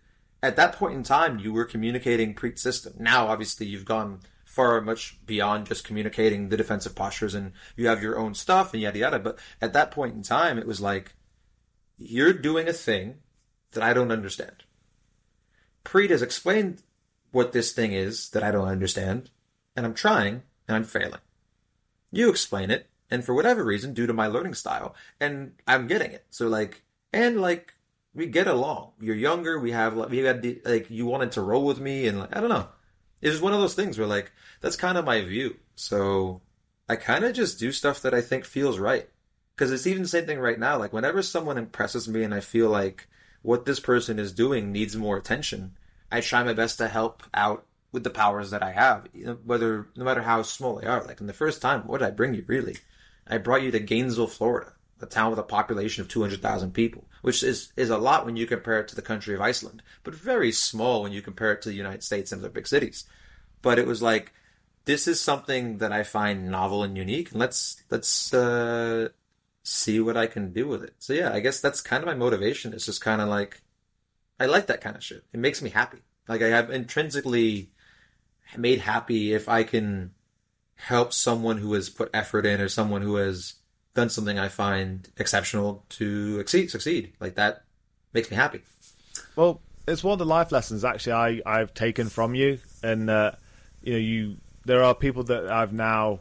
Speaker 2: at that point in time, you were communicating Priit's system. Now, obviously, you've gone far much beyond just communicating the defensive postures, and you have your own stuff and yada yada. But at that point in time, it was like you're doing a thing that I don't understand. Priit has explained what this thing is that I don't understand, and I'm trying and I'm failing. You explain it, and for whatever reason, due to my learning style, and I'm getting it. So like, and like, we get along. You're younger. We have like, we had the, like you wanted to roll with me, and like I don't know. It's just one of those things where like that's kind of my view. So I kind of just do stuff that I think feels right. Because it's even the same thing right now. Like whenever someone impresses me and I feel like what this person is doing needs more attention, I try my best to help out with the powers that I have, whether no matter how small they are. Like in the first time, what did I bring you really? I brought you to Gainesville, Florida, a town with a population of two hundred thousand people, which is is a lot when you compare it to the country of Iceland, but very small when you compare it to the United States and other big cities. But it was like this is something that I find novel and unique, and let's let's uh, see what I can do with it. So yeah, I guess that's kind of my motivation. It's just kind of like I like that kind of shit. It makes me happy. Like I have intrinsically made happy if I can help someone who has put effort in or someone who has done something I find exceptional to succeed. Succeed like that makes me happy.
Speaker 1: Well, it's one of the life lessons actually I I've taken from you, and uh, you know you there are people that I've now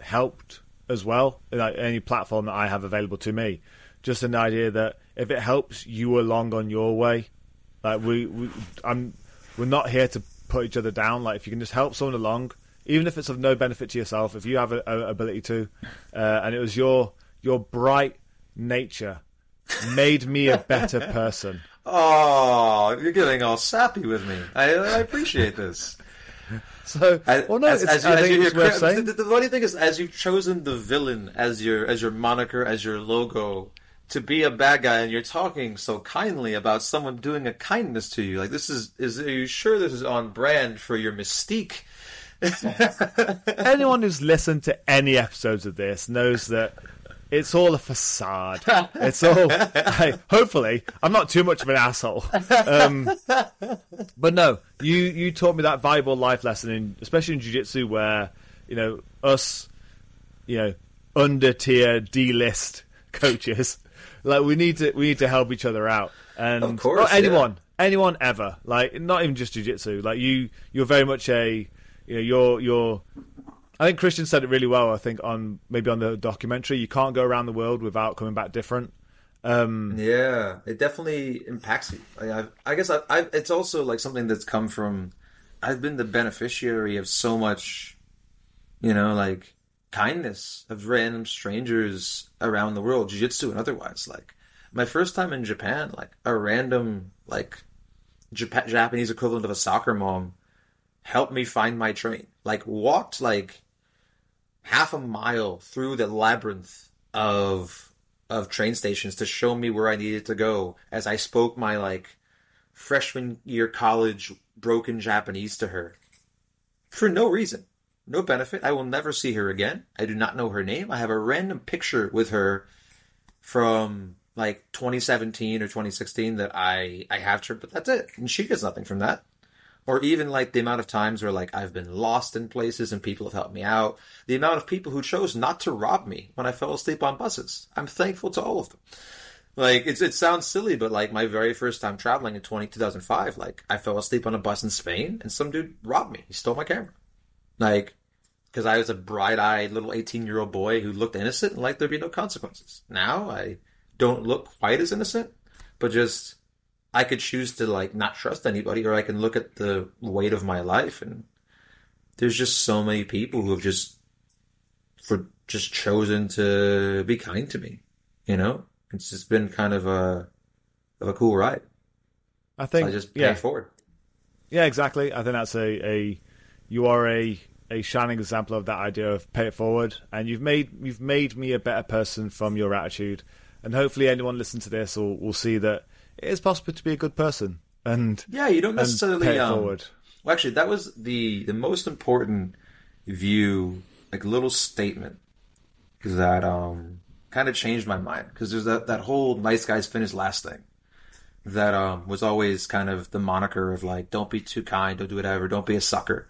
Speaker 1: helped as well like any platform that I have available to me. Just an idea that if it helps you along on your way, like we, we I'm we're not here to put each other down. Like if you can just help someone along, even if it's of no benefit to yourself, if you have a, a ability to, uh, and it was your your bright nature made me a better person.
Speaker 2: Oh, you're getting all sappy with me. I, I appreciate this.
Speaker 1: So, well, no,
Speaker 2: as,
Speaker 1: it's,
Speaker 2: as, as
Speaker 1: think
Speaker 2: you-
Speaker 1: it's worth
Speaker 2: the,
Speaker 1: saying.
Speaker 2: the, the funny thing is, as you've chosen the villain as your as your moniker, as your logo, to be a bad guy, and you're talking so kindly about someone doing a kindness to you, like this is is are you sure this is on brand for your mystique?
Speaker 1: Anyone who's listened to any episodes of this knows that it's all a facade. It's all. hey, hopefully, I'm not too much of an asshole. Um, but no, you you taught me that valuable life lesson, in, especially in jiu-jitsu, where you know us, you know, under tier D list coaches, like we need to we need to help each other out, and
Speaker 2: Of course, yeah.
Speaker 1: anyone anyone ever like not even just jiu-jitsu like you you're very much a you know you're you're I think Christian said it really well. I think on maybe on the documentary, you can't go around the world without coming back different. Um,
Speaker 2: Yeah, it definitely impacts you. I've, I guess I, I, it's also like something that's come from. I've been the beneficiary of so much, you know, like kindness of random strangers around the world, jiu-jitsu and otherwise. Like my first time in Japan, like a random like Jap- Japanese equivalent of a soccer mom helped me find my train. Like walked like half a mile through the labyrinth of of train stations to show me where I needed to go as I spoke my like freshman year college broken Japanese to her for no reason. No benefit. I will never see her again. I do not know her name. I have a random picture with her from like 2017 or 2016 that I I have her, but that's it. And she gets nothing from that. Or even like the amount of times where like I've been lost in places and people have helped me out. The amount of people who chose not to rob me when I fell asleep on buses. I'm thankful to all of them. Like it's it sounds silly, but like my very first time traveling in 20, 2005, like I fell asleep on a bus in Spain and some dude robbed me. He stole my camera. Like because I was a bright-eyed little 18-year-old boy who looked innocent and like there'd be no consequences. Now I don't look quite as innocent, but just I could choose to like not trust anybody, or I can look at the weight of my life, and there's just so many people who have just for just chosen to be kind to me. You know, it's just been kind of a of a cool ride.
Speaker 1: I
Speaker 2: So
Speaker 1: think
Speaker 2: I just
Speaker 1: yeah,
Speaker 2: forward.
Speaker 1: yeah, exactly. I think that's a, a you are a a shining example of that idea of pay it forward, and you've made you've made me a better person from your attitude, and hopefully anyone listening to this will will see that it is possible to be a good person and
Speaker 2: Yeah, you don't necessarily
Speaker 1: pay it
Speaker 2: um,
Speaker 1: forward.
Speaker 2: Well, actually, that was the the most important view, like little statement that um kind of changed my mind because there's that that whole nice guys finish last thing that um was always kind of the moniker of like don't be too kind, don't do whatever, don't be a sucker.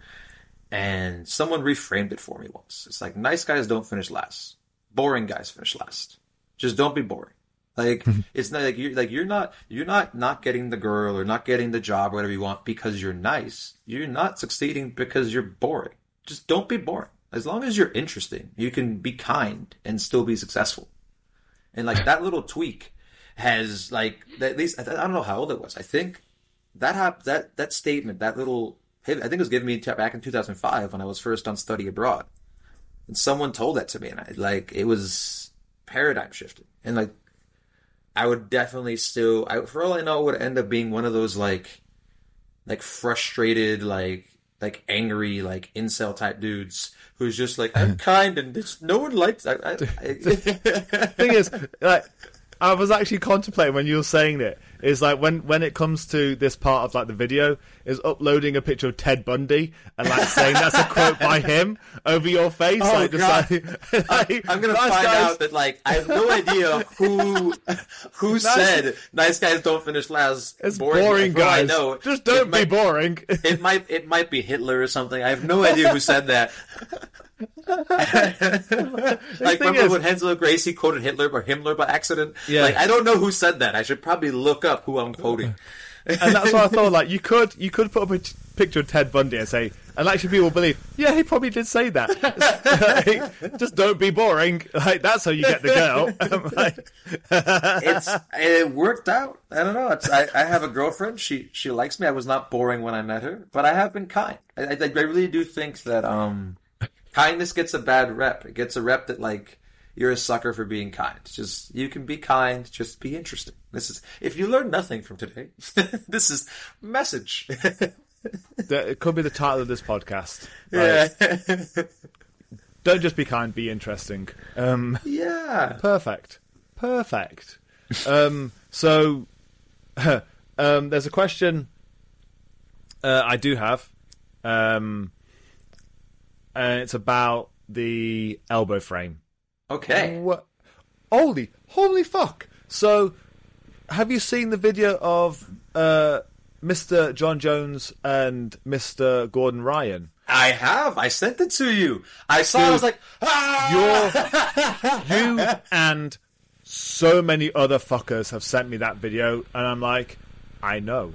Speaker 2: And someone reframed it for me once. It's like nice guys don't finish last, boring guys finish last. Just don't be boring. Like it's not like you're like you're not you're not not getting the girl or not getting the job or whatever you want because you're nice. You're not succeeding because you're boring. Just don't be boring. As long as you're interesting, you can be kind and still be successful. And like that little tweak has like at least I don't know how old it was. I think that hap- that that statement, that little I think it was given me t- back in 2005 when I was first on study abroad. And someone told that to me and I like it was paradigm shifting. And like I would definitely still, I, for all I know, would end up being one of those like like frustrated, like like angry, like incel type dudes who's just like I'm kind and no one likes. I, I, I,
Speaker 1: thing is, like, I was actually contemplating when you were saying it. Is like when when it comes to this part of like the video, is uploading a picture of Ted Bundy and like saying that's a quote by him over your face.
Speaker 2: Oh,
Speaker 1: like,
Speaker 2: God.
Speaker 1: Like, like,
Speaker 2: I'm gonna
Speaker 1: nice
Speaker 2: find
Speaker 1: guys.
Speaker 2: out that like I have no idea who who said nice guys don't finish last.
Speaker 1: It's boring,
Speaker 2: I
Speaker 1: guys.
Speaker 2: know,
Speaker 1: Just don't be
Speaker 2: might-
Speaker 1: boring.
Speaker 2: It might it might be Hitler or something. I have no idea who said that. like remember
Speaker 1: is-
Speaker 2: when Hansel Gracie quoted Hitler or Himmler by accident?
Speaker 1: Yeah.
Speaker 2: Like I don't know who said that. I should probably look up who I'm quoting.
Speaker 1: and that's what I thought. Like you could you could put up a t- picture of Ted Bundy and say, and actually people will believe, yeah, he probably did say that. Like, just don't be boring. Like that's how you get the girl. Like,
Speaker 2: it's it worked out. I don't know. It's, I, I have a girlfriend. She she likes me. I was not boring when I met her, but I have been kind. I, I, I really do think that um, kindness gets a bad rep. It gets a rep that like you're a sucker for being kind. Just you can be kind, just be interesting. This is if you learn nothing from today, this is message.
Speaker 1: that- it could be the title of this podcast.
Speaker 2: yeah,
Speaker 1: Don't just be kind, be interesting. Um,
Speaker 2: yeah.
Speaker 1: Perfect. Perfect. um, so, um, there's a question uh, I do have, um, and it's about the elbow frame.
Speaker 2: Okay.
Speaker 1: What? Holy, holy fuck! So, have you seen the video of uh, Mr. Jon Jones and Mr. Gordon Ryan?
Speaker 2: I have. I sent it to you. I saw. it, I was like, ah!
Speaker 1: You're, you and so many other fuckers have sent me that video, and I'm like, I know.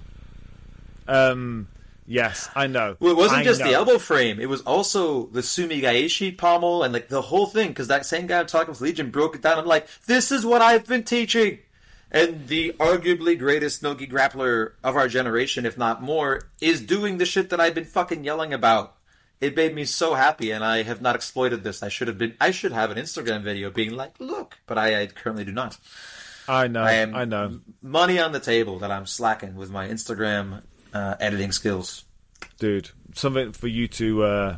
Speaker 1: Um, yes, I know.
Speaker 2: Well, it wasn't
Speaker 1: I
Speaker 2: just the elbow frame. It was also the Sumigaeshi pummel and like the whole thing. Because that same guy I'm talking with Legion broke it down. I'm like, this is what I've been teaching. And the arguably greatest Nogi grappler of our generation, if not more, is doing the shit that I've been fucking yelling about. It made me so happy, and I have not exploited this. I should have been. I should have an Instagram video being like, "Look," but I, I currently do not.
Speaker 1: I know.
Speaker 2: I
Speaker 1: I, know,
Speaker 2: money on the table that I'm slacking with my Instagram uh, editing skills.
Speaker 1: dude. Something for you to uh,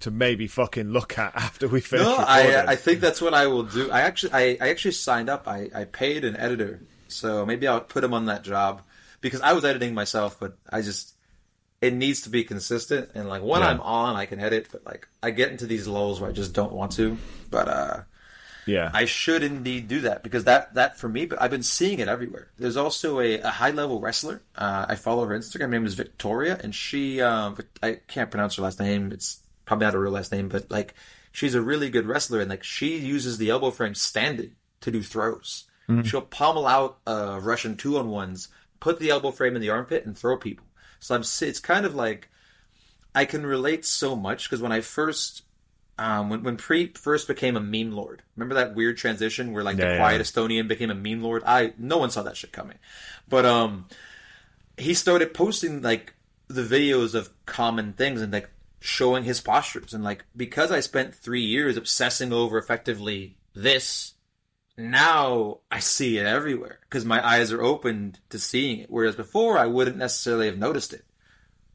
Speaker 1: to maybe fucking look at after we finish.
Speaker 2: No. I I think that's what I will do. I actually I, I actually signed up. I, I paid an editor, so maybe I'll put him on that job because I was editing myself, but I just it needs to be consistent. And like when
Speaker 1: Yeah.
Speaker 2: I'm on, I can edit, but like I get into these lulls where I just don't want to. But uh,
Speaker 1: yeah.
Speaker 2: I should indeed do that because that that for me. But I've been seeing it everywhere. There's also a, a high level wrestler. Uh, I follow her Instagram. Her name is Victoria, and she um, I can't pronounce her last name. It's probably not her real last name, but like she's a really good wrestler, and like she uses the elbow frame standing to do throws. She'll pummel out uh, Russian two on ones, put the elbow frame in the armpit, and throw people. So I'm it's kind of like I can relate so much because when I first um, when when Priit first became a meme lord, remember that weird transition where like
Speaker 1: Yeah,
Speaker 2: the
Speaker 1: yeah.
Speaker 2: quiet Estonian became a meme lord? I no one saw that shit coming, but um, he started posting like the videos of common things and like showing his postures and like because I spent three years obsessing over effectively this. Now I see it everywhere because my eyes are opened to seeing it. Whereas before I wouldn't necessarily have noticed it,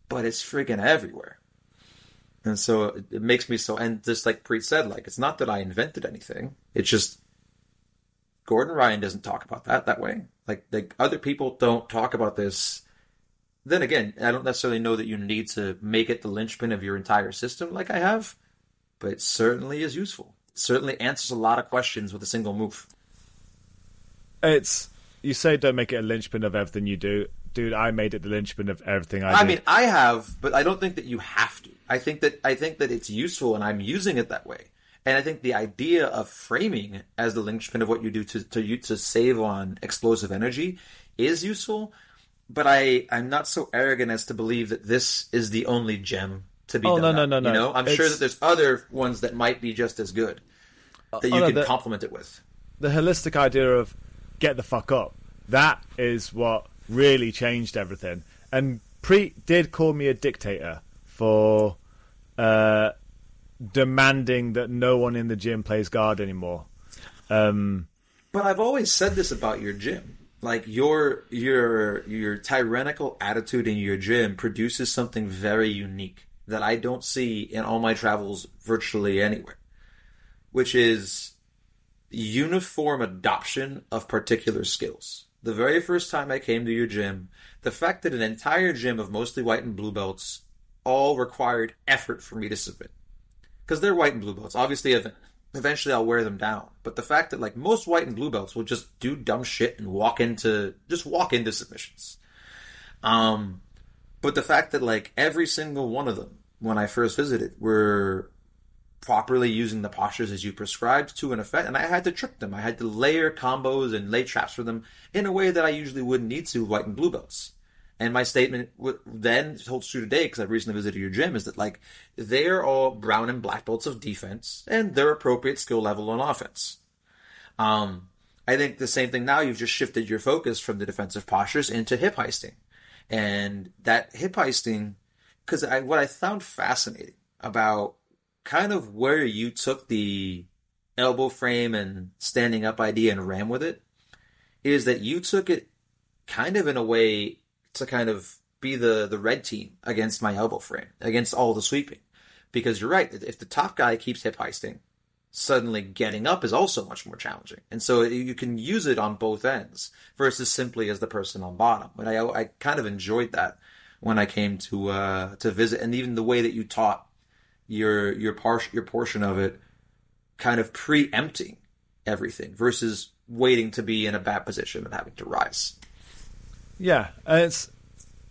Speaker 2: but it's freaking everywhere. And so it, it makes me so. And just like Priit said, like it's not that I invented anything. It's just Gordon Ryan doesn't talk about that that way. Like like other people don't talk about this. Then again, I don't necessarily know that you need to make it the linchpin of your entire system like I have, but it certainly is useful. It certainly answers a lot of questions with a single move.
Speaker 1: It's you say don't make it a linchpin of everything you do, dude. I made it the linchpin of everything I,
Speaker 2: I
Speaker 1: do.
Speaker 2: mean, I have, but I don't think that you have to. I think that I think that it's useful, and I'm using it that way. And I think the idea of framing as the linchpin of what you do to to you to save on explosive energy is useful. But I I'm not so arrogant as to believe that this is the only gem to be.
Speaker 1: Oh,
Speaker 2: done
Speaker 1: no, no,
Speaker 2: up,
Speaker 1: no,
Speaker 2: You
Speaker 1: no.
Speaker 2: know, I'm sure that there's other ones that might be just as good that oh, you
Speaker 1: oh, no,
Speaker 2: can
Speaker 1: the-
Speaker 2: complement it with.
Speaker 1: the holistic idea of get the fuck up. That is what really changed everything. And Priit did call me a dictator for uh, demanding that no one in the gym plays guard anymore. Um,
Speaker 2: But I've always said this about your gym. like your your your tyrannical attitude in your gym produces something very unique that I don't see in all my travels virtually anywhere, which is uniform adoption of particular skills. The very first time I came to your gym, the fact that an entire gym of mostly white and blue belts all required effort for me to submit. Because they're white and blue belts. Obviously, eventually I'll wear them down. But the fact that like most white and blue belts will just do dumb shit and walk into just walk into submissions. Um, but the fact that like every single one of them when I first visited were properly using the postures as you prescribed to an effect, and I had to trick them. I had to layer combos and lay traps for them in a way that I usually wouldn't need to white and blue belts. And my statement then holds true today because I recently visited your gym is that like they are all brown and black belts of defense and their appropriate skill level on offense. Um, I think the same thing now. You've just shifted your focus from the defensive postures into hip heisting, and that hip heisting because I, what I found fascinating about kind of where you took the elbow frame and standing up idea and ran with it is that you took it kind of in a way to kind of be the the red team against my elbow frame against all the sweeping. Because you're right if the top guy keeps hip heisting suddenly getting up is also much more challenging. And so you can use it on both ends versus simply as the person on bottom. But i i kind of enjoyed that when i came to uh to visit. And even the way that you taught your your par- your portion of it kind of preempting everything versus waiting to be in a bad position and having to rise.
Speaker 1: Yeah, and it's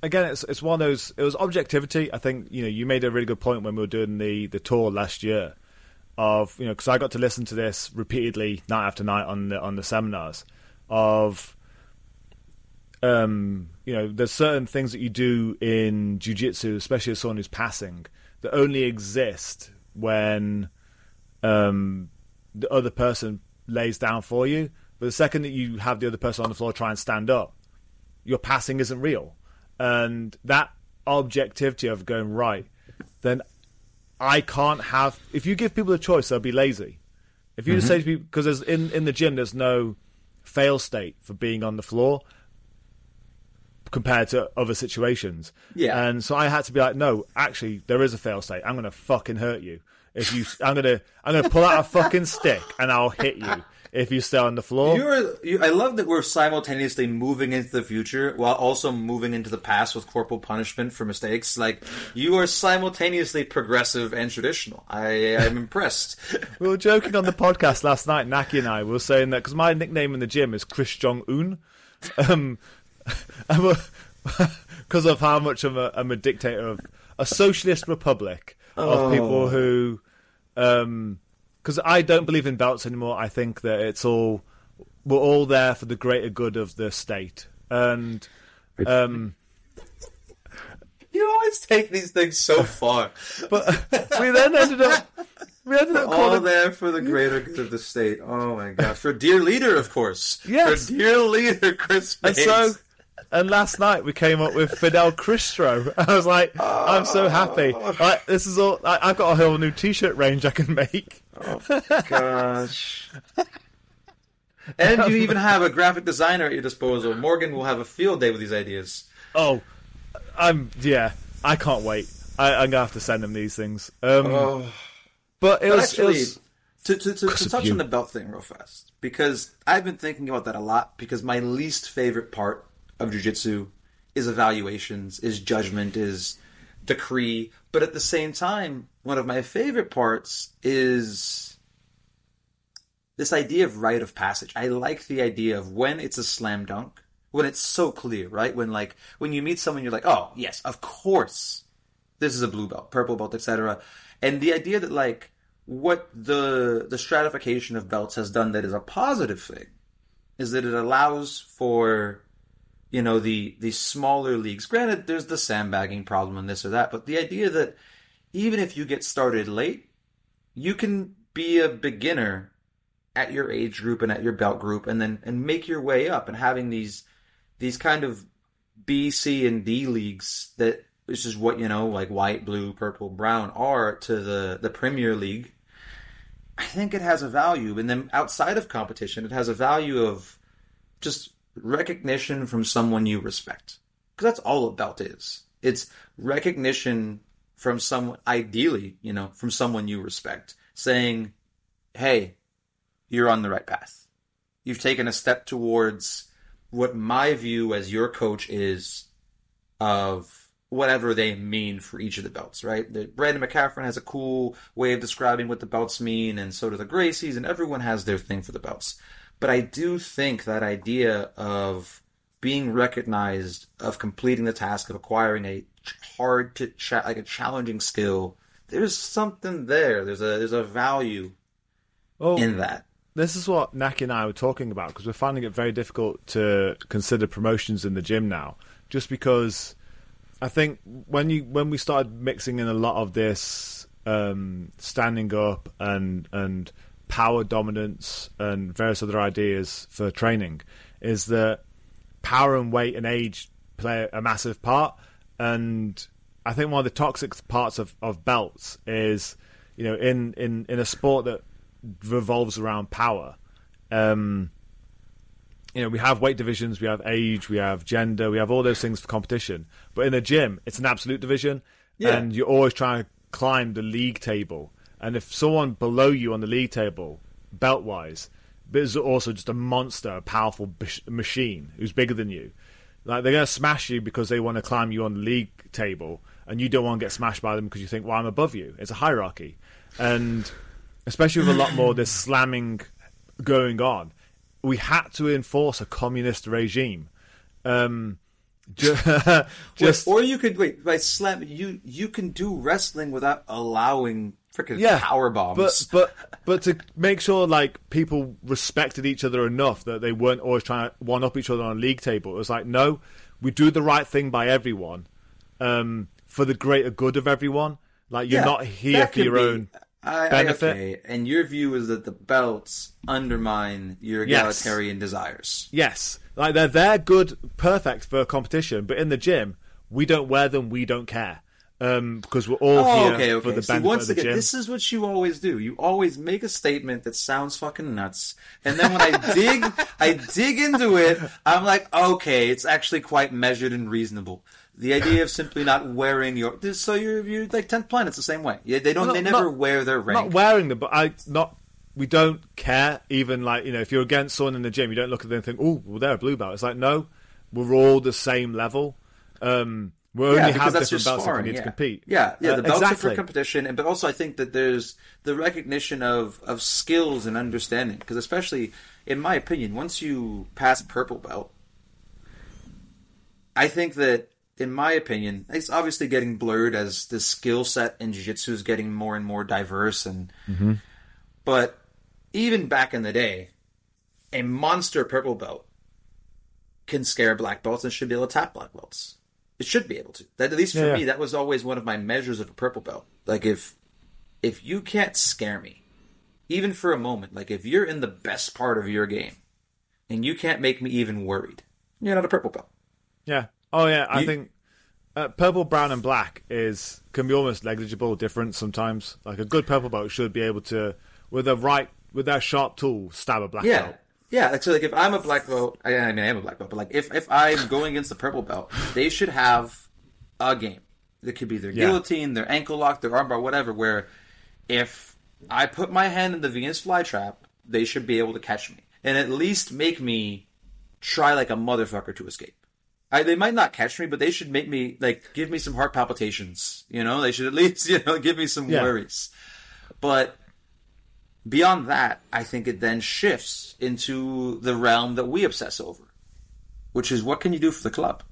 Speaker 1: again, it's it's one of those. It was objectivity. I think you know you made a really good point when we were doing the the tour last year of you know because I got to listen to this repeatedly night after night on the on the seminars of um you know there's certain things that you do in jiu-jitsu especially as someone who's passing that only exist when um, the other person lays down for you. But the second that you have the other person on the floor try and stand up, your passing isn't real. And that objectivity of going right, then I can't have. If you give people a choice, they'll be lazy. If you mm-hmm. just say to people, because in in the gym, there's no fail state for being on the floor compared to other situations.
Speaker 2: Yeah.
Speaker 1: And so I had to be like, no, actually, there is a fail state. I'm gonna fucking hurt you if you. I'm gonna I'm gonna pull out a fucking stick and I'll hit you if you stay on the floor.
Speaker 2: You're, you, I love that we're simultaneously moving into the future while also moving into the past with corporal punishment for mistakes. Like you are simultaneously progressive and traditional. I am impressed.
Speaker 1: we were joking on the podcast last night. Naki and I were saying that because my nickname in the gym is Chris Jong Un. Um, because of how much I'm a, I'm a dictator of a socialist republic of oh. people who, because I don't believe in belts anymore. I think that it's all we're all there for the greater good of the state, and um,
Speaker 2: you always take these things so far.
Speaker 1: but we then ended up. We ended up
Speaker 2: all there for the greater good of the state. Oh my gosh! For dear leader, of course. Yes. For dear leader, Chris.
Speaker 1: And so and last night we came up with Fidel Cristro. I was like, I'm so happy. Like, this is all. I, have got a whole new T-shirt range I can make.
Speaker 2: Oh gosh. and you even have a graphic designer at your disposal. Morgan will have a field day with these ideas.
Speaker 1: Oh, I'm yeah. I can't wait. I, am gonna have to send him these things. Um, oh. But it but was, actually, it was,
Speaker 2: to, to, to, to touch on the belt thing real fast because I've been thinking about that a lot because my least favorite part of jujitsu is evaluations, is judgment, is decree. But at the same time, one of my favorite parts is this idea of rite of passage. I like the idea of when it's a slam dunk, when it's so clear, right? When like when you meet someone, you're like, oh yes, of course, this is a blue belt, purple belt, etc. And the idea that like what the the stratification of belts has done that is a positive thing is that it allows for you know the the smaller leagues. Granted, there's the sandbagging problem and this or that, but the idea that even if you get started late, you can be a beginner at your age group and at your belt group, and then and make your way up. And having these these kind of B, C, and D leagues that this is what you know, like white, blue, purple, brown are to the the Premier League. I think it has a value, and then outside of competition, it has a value of just recognition from someone you respect. Because that's all a belt is. It's recognition from someone, ideally, you know, from someone you respect, saying, hey, you're on the right path. You've taken a step towards what my view as your coach is of whatever they mean for each of the belts, right? The Brandon McCaffrey has a cool way of describing what the belts mean, and so do the Gracies, and everyone has their thing for the belts. But I do think that idea of being recognized, of completing the task of acquiring a hard to cha- like a challenging skill, there's something there. There's a there's a value
Speaker 1: Well,
Speaker 2: in that.
Speaker 1: this is what Naki and I were talking about because we're finding it very difficult to consider promotions in the gym now, just because I think when you when we started mixing in a lot of this um, standing up and and power dominance and various other ideas for training, is that power and weight and age play a massive part, and I think one of the toxic parts of, of belts is, you know, in, in, in a sport that revolves around power. Um, you know, we have weight divisions, we have age, we have gender, we have all those things for competition. But in a gym, it's an absolute division,
Speaker 2: Yeah.
Speaker 1: and you're always trying to climb the league table. And if someone below you on the league table, belt wise, but is also just a monster, a powerful bish- machine who's bigger than you, like they're going to smash you because they want to climb you on the league table, and you don't want to get smashed by them because you think, well, I'm above you. It's a hierarchy, and especially with a lot more this slamming going on, we had to enforce a communist regime. Um, ju- just
Speaker 2: or you could wait by slam. You you can do wrestling without allowing freaking
Speaker 1: yeah,
Speaker 2: power bombs.
Speaker 1: But but but to make sure like people respected each other enough that they weren't always trying to one up each other on a league table. It was like no, we do the right thing by everyone, um, for the greater good of everyone. Like you're
Speaker 2: Yeah,
Speaker 1: not here for your
Speaker 2: be-
Speaker 1: own.
Speaker 2: I, I-
Speaker 1: benefit.
Speaker 2: okay. And your view is that the belts undermine your
Speaker 1: Yes.
Speaker 2: egalitarian desires.
Speaker 1: Yes, like they're they're good, perfect for competition, but in the gym we don't wear them. We don't care. Um, because we're all
Speaker 2: Oh,
Speaker 1: here
Speaker 2: okay, okay.
Speaker 1: for the benefit
Speaker 2: once
Speaker 1: the
Speaker 2: again,
Speaker 1: gym.
Speaker 2: this is what you always do. You always make a statement that sounds fucking nuts, and then when I dig, I dig into it. I'm like, okay, it's actually quite measured and reasonable. The idea of simply not wearing your so you're you're like Tenth Planet's the same way. Yeah, they don't.
Speaker 1: Well,
Speaker 2: they never
Speaker 1: not-
Speaker 2: wear their rank.
Speaker 1: not wearing them, but I not. We don't care. Even like you know, if you're against someone in the gym, you don't look at them and think, "Oh, well, they're a blue belt." It's like, no, we're all the same level. Um, we only
Speaker 2: yeah,
Speaker 1: have
Speaker 2: because that's
Speaker 1: different belts if we need
Speaker 2: yeah.
Speaker 1: to compete.
Speaker 2: Yeah, yeah.
Speaker 1: Uh,
Speaker 2: The belts are for competition, and but also I think that there's the recognition of of skills and understanding. Because especially, in my opinion, once you pass purple belt, I think that, in my opinion, it's obviously getting blurred as the skill set in jiu-jitsu is getting more and more diverse, and
Speaker 1: Mm-hmm.
Speaker 2: but even back in the day, a monster purple belt can scare black belts and should be able to tap black belts. It should be able to. That at least for
Speaker 1: Yeah,
Speaker 2: me, that was always one of my measures of a purple belt. Like if if you can't scare me, even for a moment, like if you're in the best part of your game and you can't make me even worried, you're not a purple belt.
Speaker 1: Yeah. Oh yeah. I
Speaker 2: You-
Speaker 1: think uh, purple, brown, and black is can be almost negligible difference sometimes. Like a good purple belt should be able to, with a right, with that sharp tool, stab a black
Speaker 2: Yeah.
Speaker 1: belt.
Speaker 2: Yeah, like, so like if I'm a black belt, I, I mean I am a black belt, but like if if I'm going against the purple belt, they should have a game. It could be their
Speaker 1: Yeah.
Speaker 2: guillotine, their ankle lock, their armbar, whatever. Where if I put my hand in the Venus flytrap, they should be able to catch me and at least make me try like a motherfucker to escape. I, they might not catch me, but they should make me like give me some heart palpitations. You know, they should at least you know give me some
Speaker 1: Yeah.
Speaker 2: worries. But beyond that, I think it then shifts into the realm that we obsess over, which is what can you do for the club?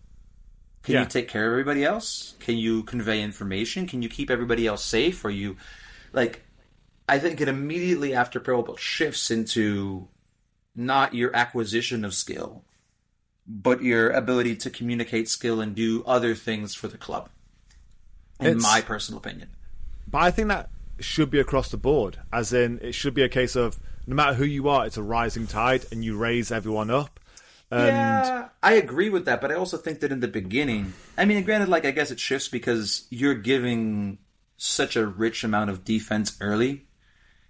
Speaker 2: Can
Speaker 1: Yeah.
Speaker 2: you take care of everybody else? Can you convey information? Can you keep everybody else safe? Are you like? I think it immediately after Belt shifts into not your acquisition of skill, but your ability to communicate skill and do other things for the club. In
Speaker 1: It's-
Speaker 2: my personal opinion.
Speaker 1: But I think that should be across the board, as in it should be a case of no matter who you are, it's a rising tide, and you raise everyone up. And
Speaker 2: yeah, I agree with that, but I also think that in the beginning, I mean, granted, like I guess it shifts because you're giving such a rich amount of defense early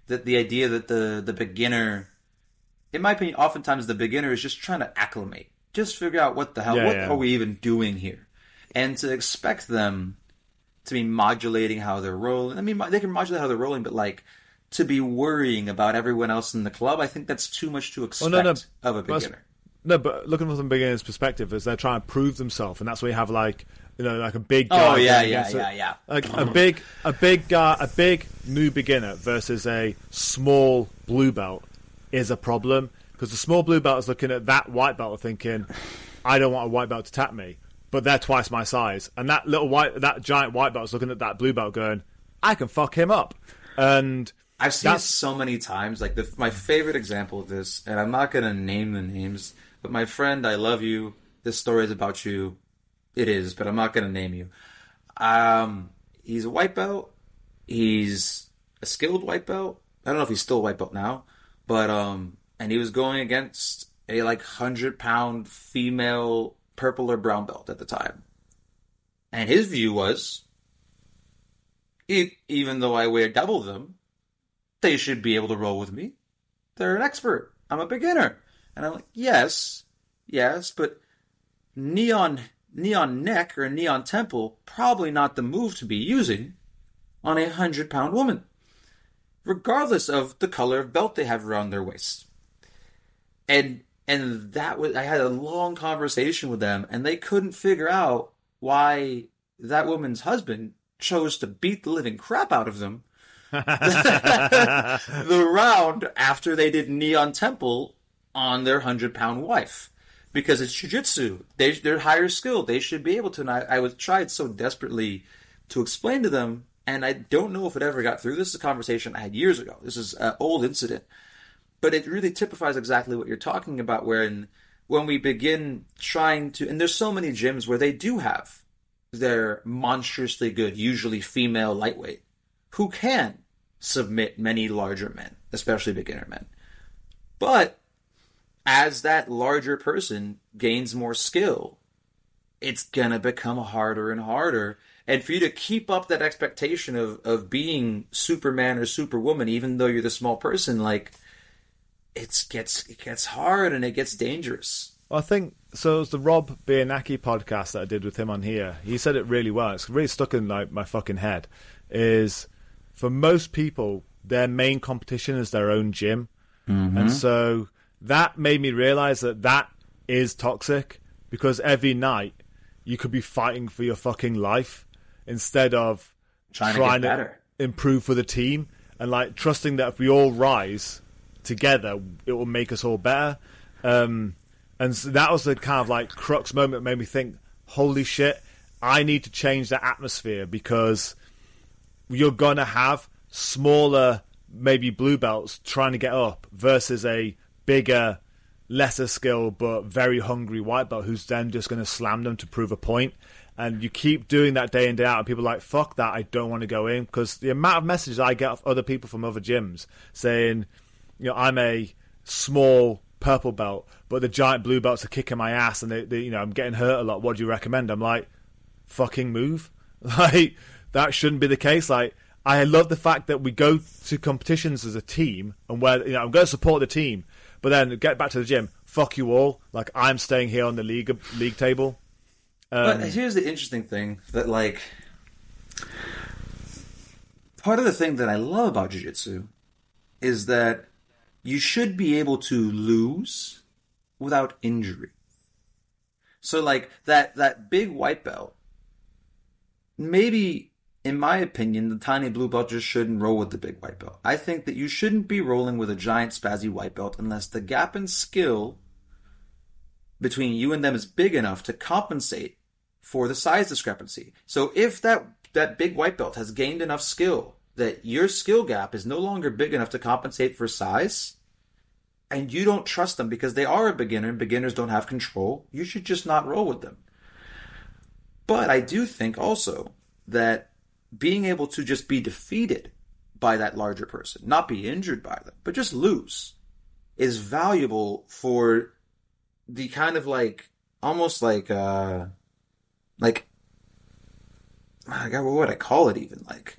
Speaker 2: that the idea that the the beginner, in my opinion, oftentimes the beginner is just trying to acclimate just figure out what the hell,
Speaker 1: Yeah,
Speaker 2: what
Speaker 1: yeah.
Speaker 2: are we even doing here? And to expect them to be modulating how they're rolling. I mean, they can modulate how they're rolling, but like to be worrying about everyone else in the club, I think that's too much to expect
Speaker 1: Oh, no, no.
Speaker 2: of a beginner.
Speaker 1: No, but looking from the beginner's perspective, is they're trying to prove themselves, and that's where you have like you know like a big.
Speaker 2: Oh,
Speaker 1: guy
Speaker 2: yeah, yeah, yeah, yeah.
Speaker 1: Like a big, a big guy, a big new beginner versus a small blue belt is a problem because the small blue belt is looking at that white belt thinking, I don't want a white belt to tap me, but they're twice my size, and that little white, that giant white belt is looking at that blue belt going, I can fuck him up, and
Speaker 2: I've seen it so many times. Like the, my favorite example of this, and I'm not gonna name the names, but my friend, I love you. This story is about you. It is, but I'm not gonna name you. Um, he's a white belt. He's a skilled white belt. I don't know if he's still a white belt now, but um, and he was going against a like hundred pound female purple or brown belt at the time, and his view was, e- even though I weigh double them, they should be able to roll with me. They're an expert. I'm a beginner. And I'm like, yes, yes, but neon neon neck or neon temple probably not the move to be using on a hundred pound woman, regardless of the color of belt they have around their waist. And and that was I had a long conversation with them, and they couldn't figure out why that woman's husband chose to beat the living crap out of them the round after they did Neon Temple on their hundred pound wife. Because it's jujitsu. They they're higher skilled. They should be able to and I, I was tried so desperately to explain to them, and I don't know if it ever got through. This is a conversation I had years ago. This is an old incident. But it really typifies exactly what you're talking about wherein when we begin trying to and there's so many gyms where they do have their monstrously good, usually female lightweight who can submit many larger men, especially beginner men. But as that larger person gains more skill, it's gonna become harder and harder. And for you to keep up that expectation of, of being Superman or Superwoman, even though you're the small person, like it gets it gets hard and it gets dangerous.
Speaker 1: I think so. It was the Rob Biernacki podcast that I did with him on here. He said it really well. It's really stuck in like my fucking head. Is for most people, their main competition is their own gym, mm-hmm. and so that made me realize that that is toxic because every night you could be fighting for your fucking life instead of
Speaker 2: Trying to get better.
Speaker 1: improve for the team and like trusting that if we all rise together, it will make us all better. Um, and so that was the kind of like crux moment that made me think, holy shit, I need to change the atmosphere because you're gonna have smaller, maybe blue belts trying to get up versus a bigger, lesser skill but very hungry white belt who's then just gonna slam them to prove a point. And you keep doing that day in day out, and people are like, "Fuck that! I don't want to go in." Because the amount of messages I get of other people from other gyms saying, "You know, I'm a small purple belt, but the giant blue belts are kicking my ass, and they, they, you know, I'm getting hurt a lot. What do you recommend?" I'm like, "Fucking move!" Like that shouldn't be the case. Like I love the fact that we go to competitions as a team, and where you know I'm going to support the team, but then get back to the gym. Fuck you all! Like I'm staying here on the league league table.
Speaker 2: But um, here's the interesting thing that like part of the thing that I love about jiu-jitsu is that you should be able to lose without injury. So like that that big white belt maybe in my opinion the tiny blue belt just shouldn't roll with the big white belt. I think that you shouldn't be rolling with a giant spazzy white belt unless the gap in skill between you and them is big enough to compensate for the size discrepancy. So if that that big white belt has gained enough skill that your skill gap is no longer big enough to compensate for size, and you don't trust them because they are a beginner and beginners don't have control, you should just not roll with them. But I do think also that being able to just be defeated by that larger person, not be injured by them, but just lose, is valuable for the kind of like almost like uh like I got what would I call it even like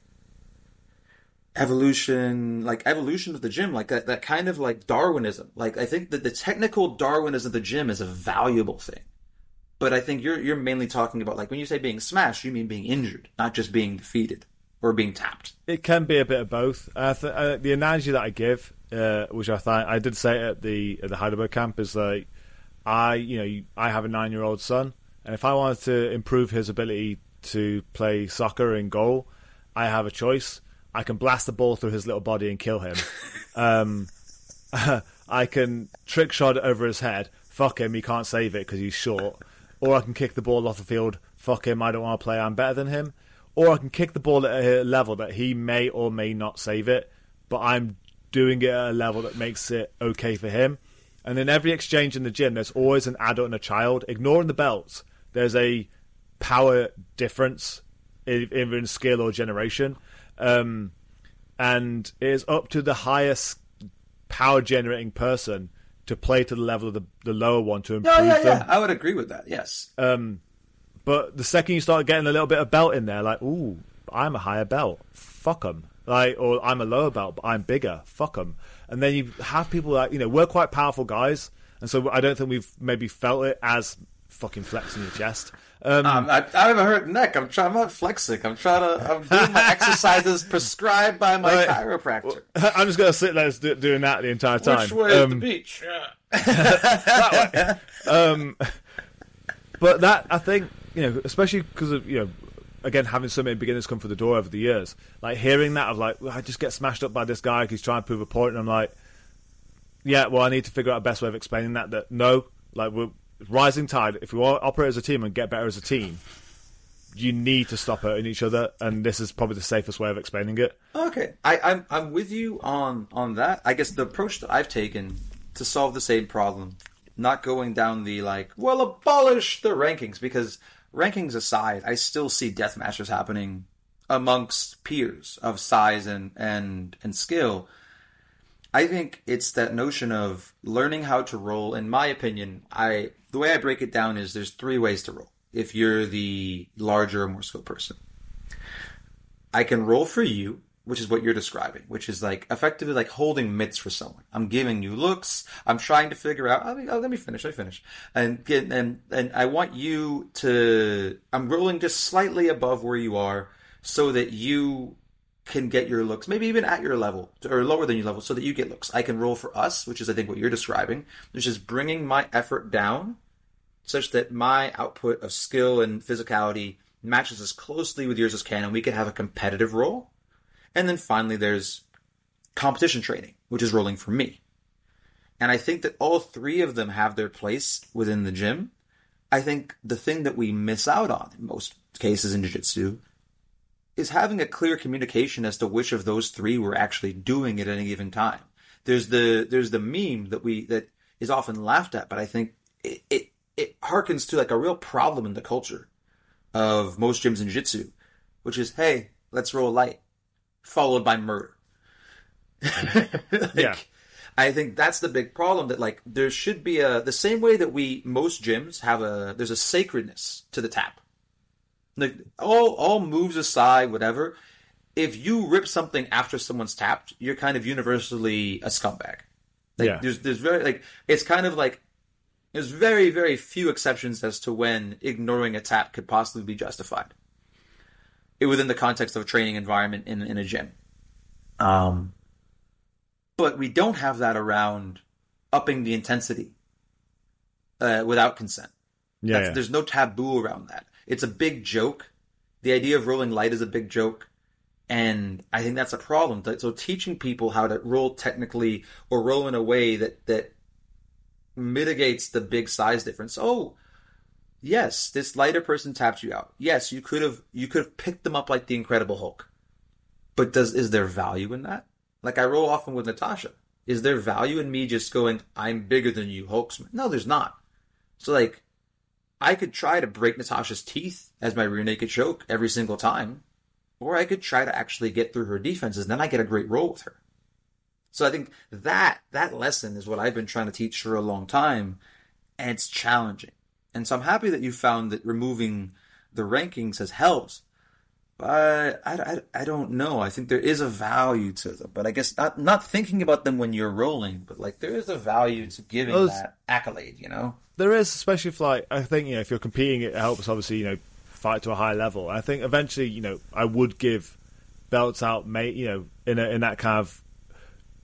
Speaker 2: evolution, like evolution of the gym, like that, that kind of like Darwinism. Like I think that the technical Darwinism of the gym is a valuable thing. But I think you're you're mainly talking about like when you say being smashed, you mean being injured, not just being defeated or being tapped.
Speaker 1: It can be a bit of both. Uh, th- uh, the analogy that I give, uh, which I thought I did say at the at the Heidelberg camp, is like I, you know, I have a nine year old son, and if I wanted to improve his ability to play soccer in goal, I have a choice. I can blast the ball through his little body and kill him. um, I can trick shot it over his head. Fuck him, he can't save it because he's short. Or I can kick the ball off the field. Fuck him, I don't want to play. I'm better than him. Or I can kick the ball at a level that he may or may not save it, but I'm doing it at a level that makes it okay for him. And in every exchange in the gym, there's always an adult and a child. Ignoring the belts, there's a power difference, either in skill or generation. Um, and it is up to the highest power generating person to play to the level of the, the lower one to improve
Speaker 2: Yeah, yeah,
Speaker 1: them.
Speaker 2: yeah. I would agree with that. Yes.
Speaker 1: Um, but the second you start getting a little bit of belt in there, like, ooh, I'm a higher belt, fuck 'em. Like, or I'm a lower belt, but I'm bigger, fuck 'em. And then you have people like, you know, we're quite powerful guys, and so I don't think we've maybe felt it as fucking flexing your chest. Um,
Speaker 2: Um, I, I have a hurt neck. I'm trying. I'm not flexing. I'm trying to. I'm doing my exercises prescribed by my
Speaker 1: Right.
Speaker 2: chiropractor.
Speaker 1: I'm just gonna sit there do, doing that the entire time.
Speaker 2: Which way is
Speaker 1: Um,
Speaker 2: the beach? Yeah.
Speaker 1: um, but that I think you know, especially because of you know, again having so many beginners come through the door over the years, like hearing that of like, well, I just get smashed up by this guy because he's trying to prove a point, and I'm like, yeah, well, I need to figure out a best way of explaining that. That no, like we're rising tide. If we want to operate as a team and get better as a team, you need to stop hurting each other, and this is probably the safest way of explaining it.
Speaker 2: Okay, I, I'm I'm with you on on that. I guess the approach that I've taken to solve the same problem, not going down the like, well, abolish the rankings because rankings aside, I still see death matches happening amongst peers of size and and and skill. I think it's that notion of learning how to roll. In my opinion, I the way I break it down is there's three ways to roll. If you're the larger or more skilled person, I can roll for you, which is what you're describing, which is like effectively like holding mitts for someone. I'm giving you looks. I'm trying to figure out. I mean, oh, let me finish. I finish. And and and I want you to. I'm rolling just slightly above where you are, so that you can get your looks, maybe even at your level or lower than your level, so that you get looks. I can roll for us, which is I think what you're describing, which is bringing my effort down such that my output of skill and physicality matches as closely with yours as can, and we can have a competitive roll. And then finally, there's competition training, which is rolling for me. And I think that all three of them have their place within the gym. I think the thing that we miss out on in most cases in jiu-jitsu is having a clear communication as to which of those three we're actually doing at any given time. There's the there's the meme that we that is often laughed at, but I think it it, it harkens to like a real problem in the culture of most gyms in jiu-jitsu, which is hey, let's roll light, followed by murder. Like,
Speaker 1: Yeah.
Speaker 2: I think that's the big problem that like there should be a the same way that we most gyms have a there's a sacredness to the tap. Like all all moves aside, whatever. If you rip something after someone's tapped, you're kind of universally a scumbag. Like
Speaker 1: Yeah.
Speaker 2: there's there's very like it's kind of like there's very very few exceptions as to when ignoring a tap could possibly be justified. It, within the context of a training environment in in a gym. Um, but we don't have that around upping the intensity uh, without consent.
Speaker 1: Yeah, yeah.
Speaker 2: There's no taboo around that. It's a big joke. The idea of rolling light is a big joke. And I think that's a problem. So teaching people how to roll technically or roll in a way that, that mitigates the big size difference. Oh, yes, this lighter person tapped you out. Yes, you could have you could have picked them up like the Incredible Hulk. But does is there value in that? Like I roll often with Natasha. Is there value in me just going, I'm bigger than you, Hulksman? No, there's not. So like I could try to break Natasha's teeth as my rear naked choke every single time, or I could try to actually get through her defenses, and then I get a great roll with her. So I think that that lesson is what I've been trying to teach for a long time, and it's challenging. And so I'm happy that you found that removing the rankings has helped. I, I, I don't know. I think there is a value to them, but I guess not not thinking about them when you're rolling, but like there is a value to giving
Speaker 1: Those-
Speaker 2: that accolade. You know,
Speaker 1: There is, especially if like I think you know if you're competing, it helps obviously you know fight to a high level. I think eventually you know I would give belts out, mate. You know in a, in that kind of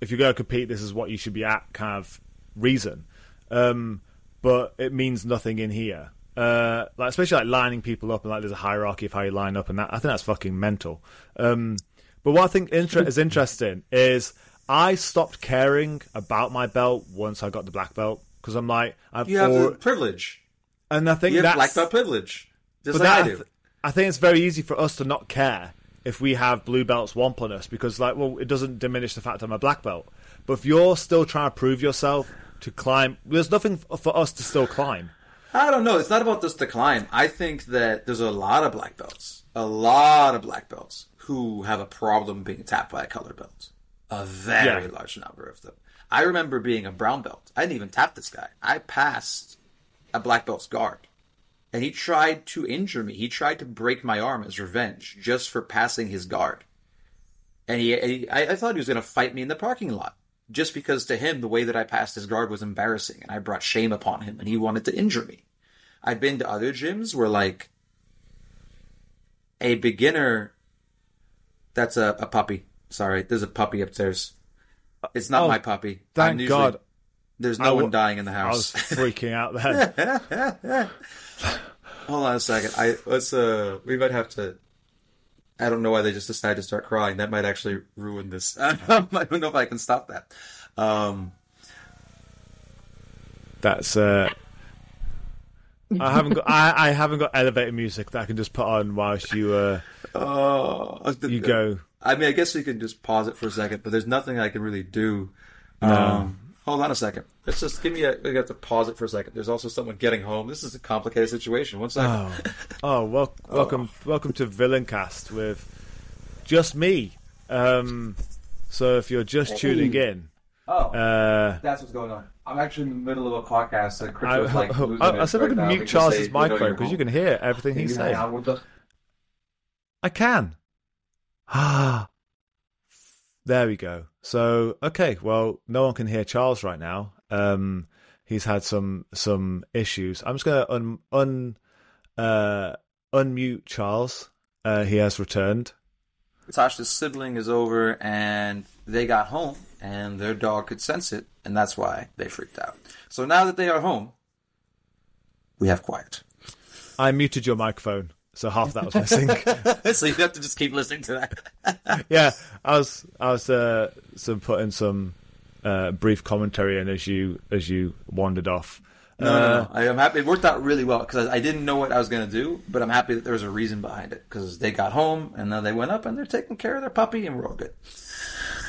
Speaker 1: if you're going to compete, this is what you should be at kind of reason. Um, but it means nothing in here. Uh, like especially like lining people up and like there's a hierarchy of how you line up and that I think that's fucking mental. Um, but what I think inter- is interesting is I stopped caring about my belt once I got the black belt because I'm like I've
Speaker 2: you have the privilege.
Speaker 1: and I think
Speaker 2: You have black belt privilege, just like
Speaker 1: that,
Speaker 2: I do.
Speaker 1: I think it's very easy for us to not care if we have blue belts womp on us because, like, well, it doesn't diminish the fact I'm a black belt. But if you're still trying to prove yourself to climb, there's nothing f- for us to still climb.
Speaker 2: I don't know. It's not about this decline. I think that there's a lot of black belts, a lot of black belts who have a problem being tapped by a color belt. A very
Speaker 1: Yeah.
Speaker 2: large number of them. I remember being a brown belt. I didn't even tap this guy. I passed a black belt's guard. And he tried to injure me. He tried to break my arm as revenge just for passing his guard. And he, he I, I thought he was going to fight me in the parking lot. Just because to him, the way that I passed his guard was embarrassing and I brought shame upon him and he wanted to injure me. I've been to other gyms where like a beginner that's a, a puppy. Sorry, there's a puppy upstairs. It's not
Speaker 1: Oh,
Speaker 2: my puppy.
Speaker 1: Thank
Speaker 2: usually-
Speaker 1: God.
Speaker 2: There's no
Speaker 1: w-
Speaker 2: one dying in the house.
Speaker 1: I was freaking out then.
Speaker 2: Hold on a second. I let's uh we might have to I don't know why they just decided to start crying. That might actually ruin this. I don't know if I can stop that. Um
Speaker 1: That's. Uh, I haven't got. I, I haven't got elevator music that I can just put on whilst you uh,
Speaker 2: oh,
Speaker 1: you go.
Speaker 2: I mean, I guess we can just pause it for a second, but there's nothing I can really do. Um, hold on a second. Let's just give me a. We have to pause it for a second. There's also someone getting home. This is a complicated situation. One second.
Speaker 1: Oh, oh well, welcome, welcome to Villain Cast with just me. Um, so if you're just tuning in,
Speaker 2: Oh,
Speaker 1: uh,
Speaker 2: that's what's going on. I'm actually in the middle of a podcast. So Chris
Speaker 1: I,
Speaker 2: was like, losing
Speaker 1: I, I said I
Speaker 2: right
Speaker 1: could
Speaker 2: now
Speaker 1: mute
Speaker 2: because
Speaker 1: Charles's
Speaker 2: they- they know
Speaker 1: microphone because you can hear everything he's saying.
Speaker 2: out with us?
Speaker 1: I can. Ah, there we go. So okay, well, no one can hear Charles right now. Um, he's had some some issues. I'm just gonna un un uh unmute Charles. Uh, he has returned.
Speaker 2: Tasha's sibling is over and they got home and their dog could sense it and that's why they freaked out. So now that they are home, we have quiet.
Speaker 1: I muted your microphone, so half that was missing.
Speaker 2: so you have to just keep listening to that.
Speaker 1: yeah, I was I was uh, some putting some uh, brief commentary in as you as you wandered off.
Speaker 2: No, no, no. I am happy. It worked out really well because I didn't know what I was going to do, but I'm happy that there was a reason behind it because they got home and then they went up and they're taking care of their puppy and we're all good.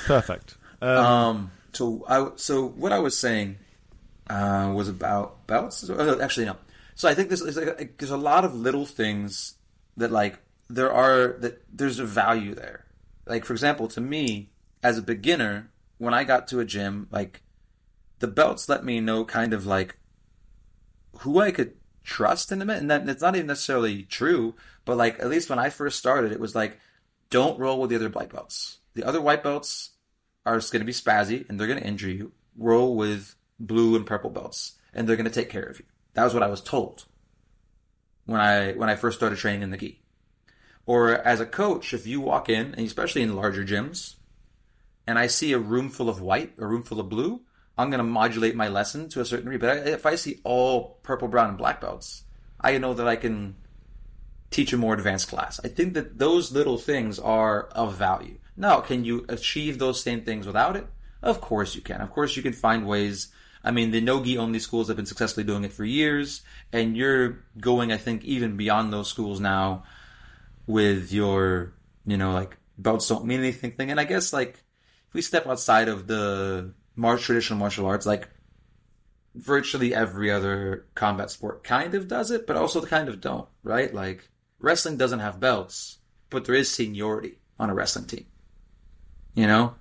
Speaker 1: Perfect. Um,
Speaker 2: Um, so I so what I was saying uh, was about belts. Oh, actually, no. So I think this is like, there's a lot of little things that like there are that there's a value there. Like for example, to me as a beginner, when I got to a gym, like the belts let me know kind of like who I could trust in a minute, and that it's not even necessarily true. But like at least when I first started, it was like don't roll with the other black belts. The other white belts are going to be spazzy and they're going to injure you. Roll with blue and purple belts, and they're going to take care of you. That was what I was told when I when I first started training in the gi. Or as a coach, if you walk in, and especially in larger gyms, and I see a room full of white, a room full of blue, I'm going to modulate my lesson to a certain degree. But if I see all purple, brown, and black belts, I know that I can teach a more advanced class. I think that those little things are of value. Now, can you achieve those same things without it? Of course you can. Of course you can find ways. I mean, the no-gi only schools have been successfully doing it for years, and you're going, I think, even beyond those schools now with your, you know, like belts don't mean anything thing. And I guess like if we step outside of the mar- traditional martial arts, like virtually every other combat sport kind of does it, but also kind of don't, right? Like wrestling doesn't have belts, but there is seniority on a wrestling team. You know?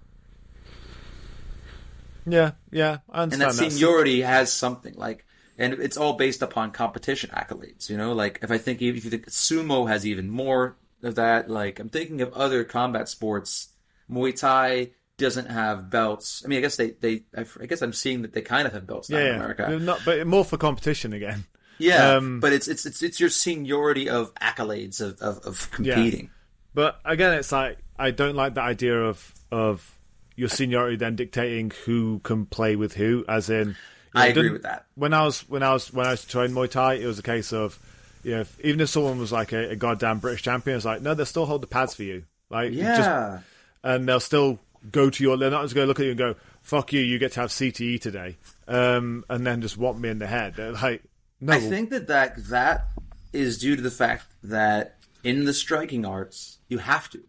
Speaker 1: yeah, yeah,
Speaker 2: And
Speaker 1: understand
Speaker 2: that
Speaker 1: that.
Speaker 2: seniority has something like and it's all based upon competition accolades, you know? Like if I think if you think sumo has even more of that. Like I'm thinking of other combat sports. Muay Thai doesn't have belts. I mean, I guess they they I, I guess I'm seeing that they kind of have belts now
Speaker 1: yeah,
Speaker 2: in. America.
Speaker 1: Not, but more for competition again.
Speaker 2: Yeah,
Speaker 1: Um,
Speaker 2: but it's it's it's it's your seniority of accolades of of, of competing.
Speaker 1: But again, it's like I don't like the idea of of your seniority then dictating who can play with who. As in,
Speaker 2: I agree with that.
Speaker 1: When I was when I was when I was training Muay Thai, it was a case of you know, if, even if someone was like a, a goddamn British champion, it's like no, they'll still hold the pads for you. Like
Speaker 2: Yeah,
Speaker 1: just and they'll still go to your. They're not just going to look at you and go, "Fuck you, you get to have CTE today," um, and then just whop me in the head. They're like, no,
Speaker 2: I think that, that that is due to the fact that in the striking arts you have to,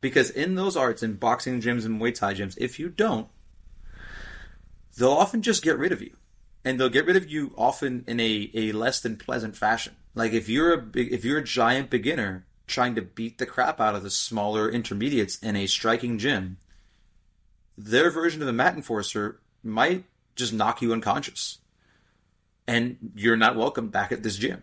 Speaker 2: because in those arts, in boxing gyms and Muay Thai gyms, if you don't, they'll often just get rid of you, and they'll get rid of you often in a, a less than pleasant fashion. Like if you're a big, if you're a giant beginner trying to beat the crap out of the smaller intermediates in a striking gym, their version of the mat enforcer might just knock you unconscious and you're not welcome back at this gym.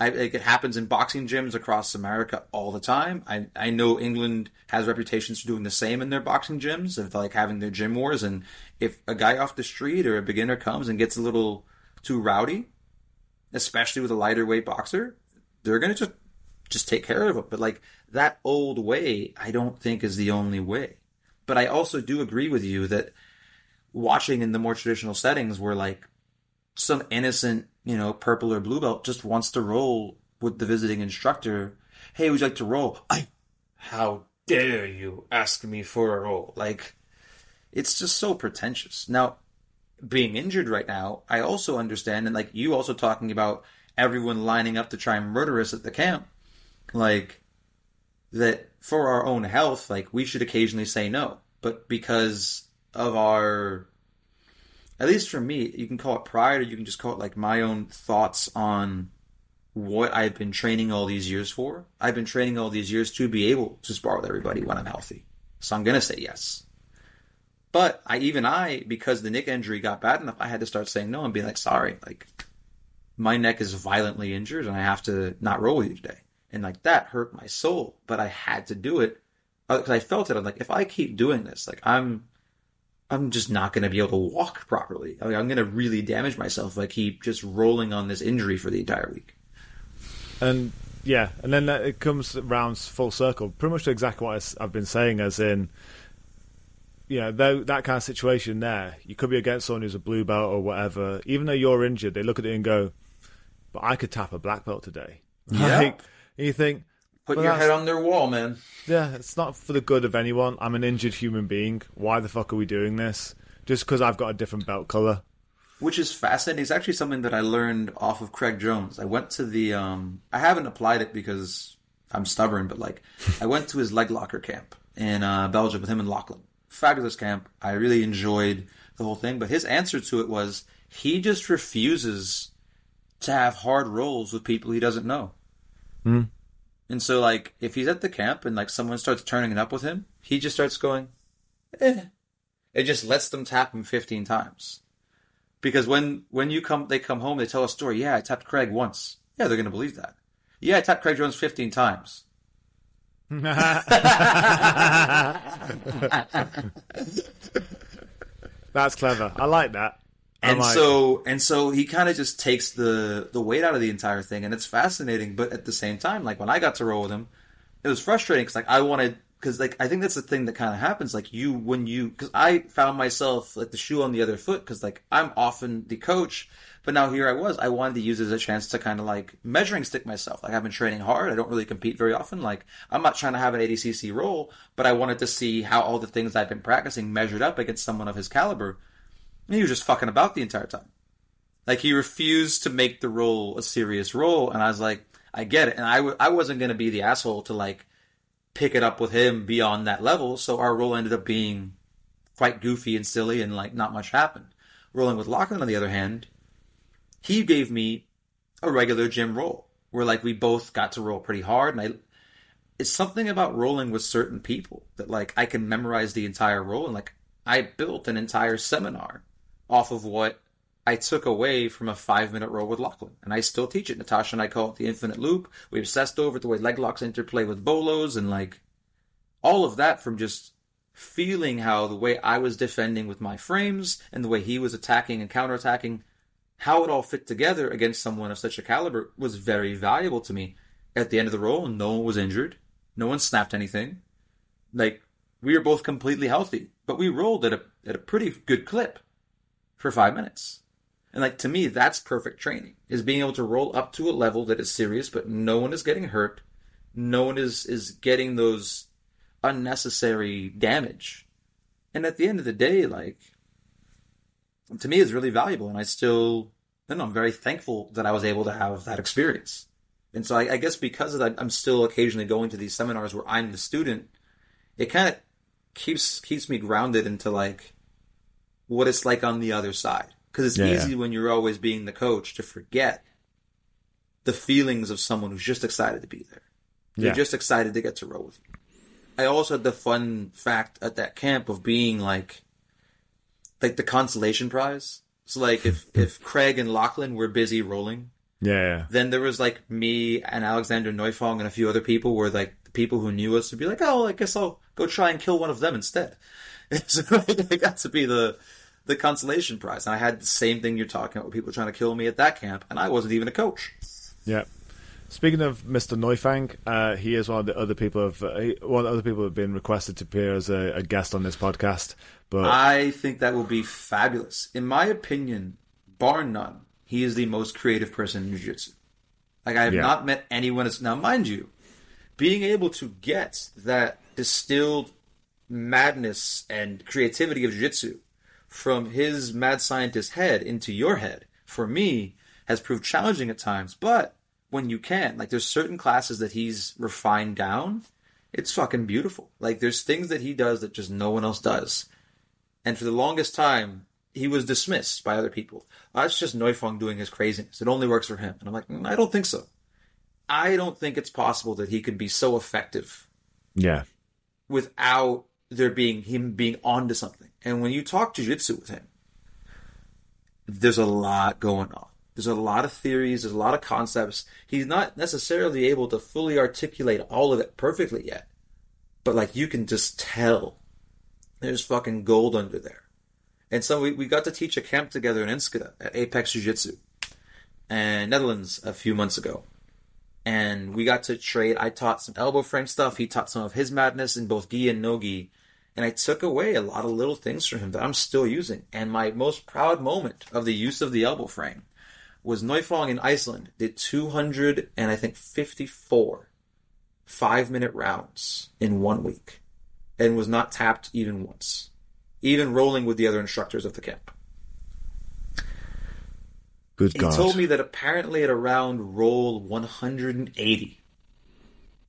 Speaker 2: I, like it happens in boxing gyms across America all the time. I, I know England has reputations for doing the same in their boxing gyms of like having their gym wars. And if a guy off the street or a beginner comes and gets a little too rowdy, especially with a lighter weight boxer, they're gonna just just take care of it. But like that old way, I don't think is the only way. But I also do agree with you that watching in the more traditional settings where like some innocent, you know, purple or blue belt just wants to roll with the visiting instructor. Hey, would you like to roll? I, how dare you ask me for a roll? Like, it's just so pretentious. Now, being injured right now, I also understand, and like you also talking about everyone lining up to try and murder us at the camp, like, that for our own health, like, we should occasionally say no. But because of our at least for me, you can call it pride or you can just call it like my own thoughts on what I've been training all these years for. I've been training all these years to be able to spar with everybody when I'm healthy. So I'm going to say yes. But I, even I, because the neck injury got bad enough, I had to start saying no and being like, sorry, like my neck is violently injured and I have to not roll with you today. And like that hurt my soul, but I had to do it uh, because I felt it. I'm like, if I keep doing this, like I'm, I'm just not going to be able to walk properly. I mean, I'm going to really damage myself if I keep just rolling on this injury for the entire week.
Speaker 1: And yeah, and then that- it comes round full circle. Pretty much to exactly what I've been saying, as in, you know, though that kind of situation there, you could be against someone who's a blue belt or whatever. Even though you're injured, they look at it and go, "But I could tap a black belt today."
Speaker 2: Yeah.
Speaker 1: Like, and you think,
Speaker 2: Put
Speaker 1: Well,
Speaker 2: your head on their wall, man.
Speaker 1: yeah, it's not for the good of anyone. I'm an injured human being. Why the fuck are we doing this? Just because I've got a different belt color.
Speaker 2: Which is fascinating. It's actually something that I learned off of Craig Jones. I went to the, um, I haven't applied it because I'm stubborn, but like, I went to his leg locker camp in uh, Belgium with him and Lachlan. Fabulous camp. I really enjoyed the whole thing, but his answer to it was he just refuses to have hard rolls with people he doesn't know. And so, like, if he's at the camp and like someone starts turning it up with him, he just starts going, eh. It just lets them tap him 15 times. Because when when you come, they come home, they tell a story. Yeah, I tapped Craig once. Yeah, they're gonna believe that. Yeah, I tapped Craig Jones 15 times.
Speaker 1: That's clever. I like that.
Speaker 2: And
Speaker 1: like-
Speaker 2: so and so he kind of just takes the the weight out of the entire thing, and it's fascinating. But at the same time, like when I got to roll with him, it was frustrating because like I wanted because like I think that's the thing that kind of happens. Like you when you because I found myself like the shoe on the other foot because like I'm often the coach, but now here I was. I wanted to use it as a chance to kind of like measuring stick myself. Like I've been training hard. I don't really compete very often. Like I'm not trying to have an ADCC roll, but I wanted to see how all the things I've been practicing measured up against someone of his caliber. And he was just fucking about the entire time. Like he refused to make the roll a serious roll, and I was like, I get it. And I w- I wasn't gonna be the asshole to like pick it up with him beyond that level. So our roll ended up being quite goofy and silly, and like not much happened. Rolling with Lachlan, on the other hand, he gave me a regular gym roll where like we both got to roll pretty hard, and I. It's something about rolling with certain people that like I can memorize the entire roll, and like I built an entire seminar off of what I took away from a five minute roll with Lachlan. And I still teach it. Natasha and I call it the infinite loop. We obsessed over the way leg locks interplay with bolos and like all of that from just feeling how the way I was defending with my frames and the way he was attacking and counterattacking, how it all fit together against someone of such a caliber was very valuable to me. At the end of the roll, no one was injured. No one snapped anything. Like, we were both completely healthy, but we rolled at a, at a pretty good clip for five minutes. And like to me, that's perfect training is being able to roll up to a level that is serious, but no one is getting hurt. No one is, is getting those unnecessary damage. And at the end of the day, like to me it's really valuable and I still know, I'm very thankful that I was able to have that experience. And so I, I guess because of that, I'm still occasionally going to these seminars where I'm the student. It kind of keeps keeps me grounded into like what it's like on the other side. Because it's
Speaker 1: Yeah,
Speaker 2: easy when you're always being the coach to forget the feelings of someone who's just excited to be there. They're
Speaker 1: Yeah.
Speaker 2: just excited to get to row with you. I also had the fun fact at that camp of being like, like the consolation prize. So like if if Craig and Lachlan were busy rolling,
Speaker 1: Yeah,
Speaker 2: then there was like me and Alexander Neufang and a few other people were like the people who knew us would be like, oh, I guess I'll go try and kill one of them instead. so I got to be the the consolation prize, and I had the same thing you're talking about with people trying to kill me at that camp, and I wasn't even a coach.
Speaker 1: Yeah. Speaking of Mr. Neufang, uh, he is one of the other people of uh, he- one of the other people who have been requested to appear as a, a guest on this podcast. But
Speaker 2: I think that will be fabulous. In my opinion, bar none, he is the most creative person in jiu-jitsu. Like I have
Speaker 1: Yeah.
Speaker 2: not met anyone as now, mind you, being able to get that distilled madness and creativity of jiu-jitsu from his mad scientist head into your head. For me has proved challenging at times but when you can like there's certain classes that he's refined down it's fucking beautiful. Like there's things that he does that just no one else does. And for the longest time he was dismissed by other people. That's just Neufang doing his craziness. It only works for him. And i'm like "Mm, i don't think so. I don't think it's possible that he could be so effective
Speaker 1: yeah,
Speaker 2: without there being him being onto something. And when you talk jujitsu with him, there's a lot going on. There's a lot of theories, there's a lot of concepts. He's not necessarily able to fully articulate all of it perfectly yet. But like you can just tell there's fucking gold under there. And so we, we got to teach a camp together in Enschede at Apex Jiu Jitsu and Netherlands a few months ago and we got to trade. I taught some elbow frame stuff. He taught some of his madness in both gi and no gi. And I took away a lot of little things from him that I'm still using. And my most proud moment of the use of the elbow frame was Neufang in Iceland did 200 and I think 54 five minute rounds in one week and was not tapped even once, even rolling with the other instructors of the camp.
Speaker 1: good God.
Speaker 2: He told me that apparently at around roll 180,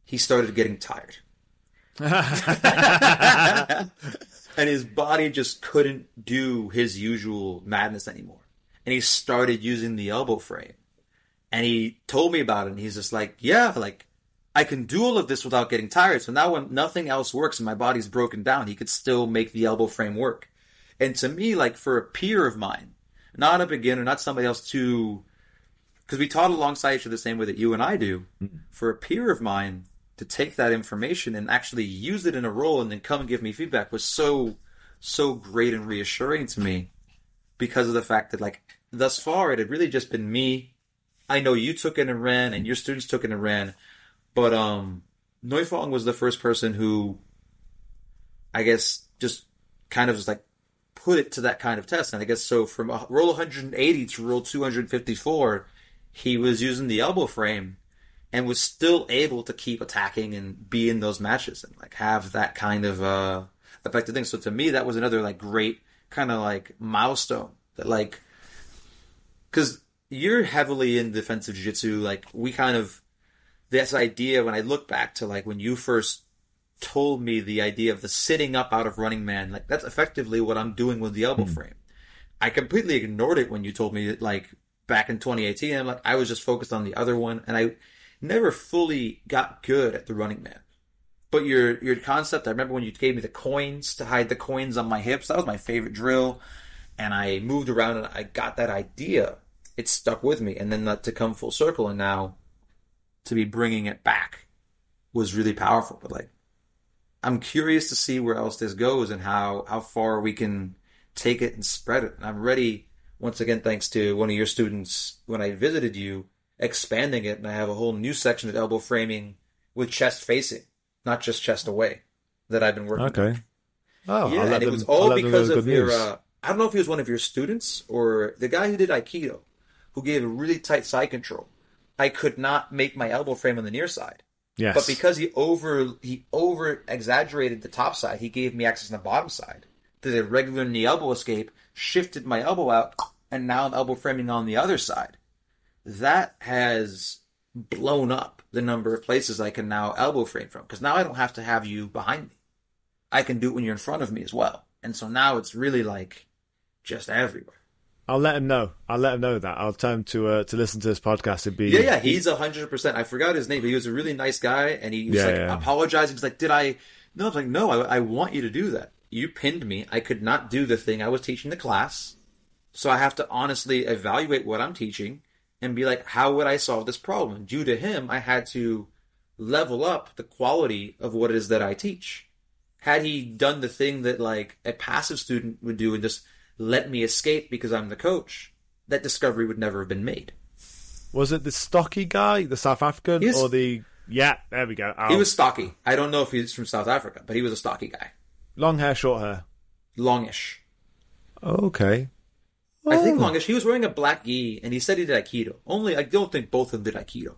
Speaker 2: he started getting tired. and his body just couldn't do his usual madness anymore. And he started using the elbow frame. And he told me about it, and he's just like, yeah, like, I can do all of this without getting tired. So now when nothing else works and my body's broken down, he could still make the elbow frame work. And to me, like, for a peer of mine, not a beginner, not somebody else to, because we taught alongside each other the same way that you and I do. Mm-hmm. For a peer of mine to take that information and actually use it in a roll and then come and give me feedback was so, so great and reassuring to me because of the fact that, like, thus far it had really just been me. I know you took it and ran, and your students took it and ran, but um, Neufang was the first person who, I guess, just kind of was like put it to that kind of test. And I guess so from roll 180 to roll 254, he was using the elbow frame and was still able to keep attacking and be in those matches and like have that kind of uh effective thing. So to me, that was another like great kind of like milestone that like because you're heavily in defensive jiu-jitsu. Like we kind of this idea when I look back to like when you first told me the idea of the sitting up out of running man, like that's effectively what I'm doing with the elbow frame. I completely ignored it when you told me that, like back in 2018. I'm like I was just focused on the other one, and I never fully got good at the running man. But your your concept, I remember when you gave me the coins to hide the coins on my hips. That was my favorite drill. and I moved around and I got that idea. It stuck with me, and then that to come full circle, and now to be bringing it back was really powerful. But like, I'm curious to see where else this goes and how how far we can take it and spread it. And I'm ready once again, thanks to one of your students when I visited you, expanding it, and I have a whole new section of elbow framing with chest facing, not just chest away, that I've been working.
Speaker 1: Okay.
Speaker 2: On.
Speaker 1: Oh,
Speaker 2: yeah, and it
Speaker 1: them-
Speaker 2: was
Speaker 1: I'll
Speaker 2: all
Speaker 1: let them know
Speaker 2: because of your. Uh, I don't know if he was one of your students or the guy who did Aikido, who gave a really tight side control. I could not make my elbow frame on the near side,
Speaker 1: yes.
Speaker 2: but because he over he over exaggerated the top side, he gave me access on the bottom side. Did a regular knee elbow escape, shifted my elbow out, and now I'm elbow framing on the other side. That has blown up the number of places I can now elbow frame from because now I don't have to have you behind me. I can do it when you're in front of me as well. And so now it's really like just everywhere.
Speaker 1: I'll let him know. I'll let him know that. I'll tell him to uh, to listen to this podcast. It'd be
Speaker 2: Yeah, yeah, he's a hundred percent. I forgot his name, but he was a really nice guy, and he was
Speaker 1: Yeah,
Speaker 2: like
Speaker 1: yeah.
Speaker 2: apologizing. He's like, "Did I?" No, I was like, "No, I, I want you to do that. You pinned me. I could not do the thing I was teaching the class, so I have to honestly evaluate what I'm teaching and be like, how would I solve this problem?" Due to him, I had to level up the quality of what it is that I teach. Had he done the thing that like a passive student would do and just let me escape because I'm the coach, that discovery would never have been made.
Speaker 1: Was it the stocky guy, the South African,
Speaker 2: Yes.
Speaker 1: or the? Yeah, there we go.
Speaker 2: He was stocky. I don't know if he's from South Africa, but he was a stocky guy.
Speaker 1: long hair, short hair.
Speaker 2: Longish.
Speaker 1: Okay.
Speaker 2: I think
Speaker 1: Oh.
Speaker 2: longish. He was wearing a black gi, and he said he did Aikido. Only, I don't think both of them did Aikido.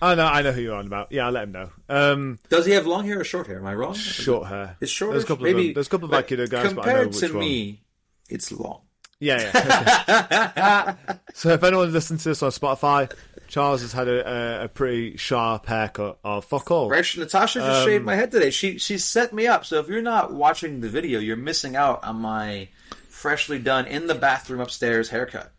Speaker 1: I know. I know who you're on about. Yeah, I'll let him know. Um,
Speaker 2: Does he have long hair or short hair? Am I wrong?
Speaker 1: short hair.
Speaker 2: It's short.
Speaker 1: There's a couple
Speaker 2: Maybe,
Speaker 1: of them. There's a couple of Aikido guys, but I know
Speaker 2: Compared
Speaker 1: which
Speaker 2: to
Speaker 1: one.
Speaker 2: me, it's long.
Speaker 1: Yeah, yeah. so if anyone listens to this on Spotify, Charles has had a, a, a pretty sharp haircut. Oh, fuck all.
Speaker 2: Natasha just
Speaker 1: Um,
Speaker 2: shaved my head today. She she set me up. So if you're not watching the video, you're missing out on my freshly done in the bathroom upstairs haircut.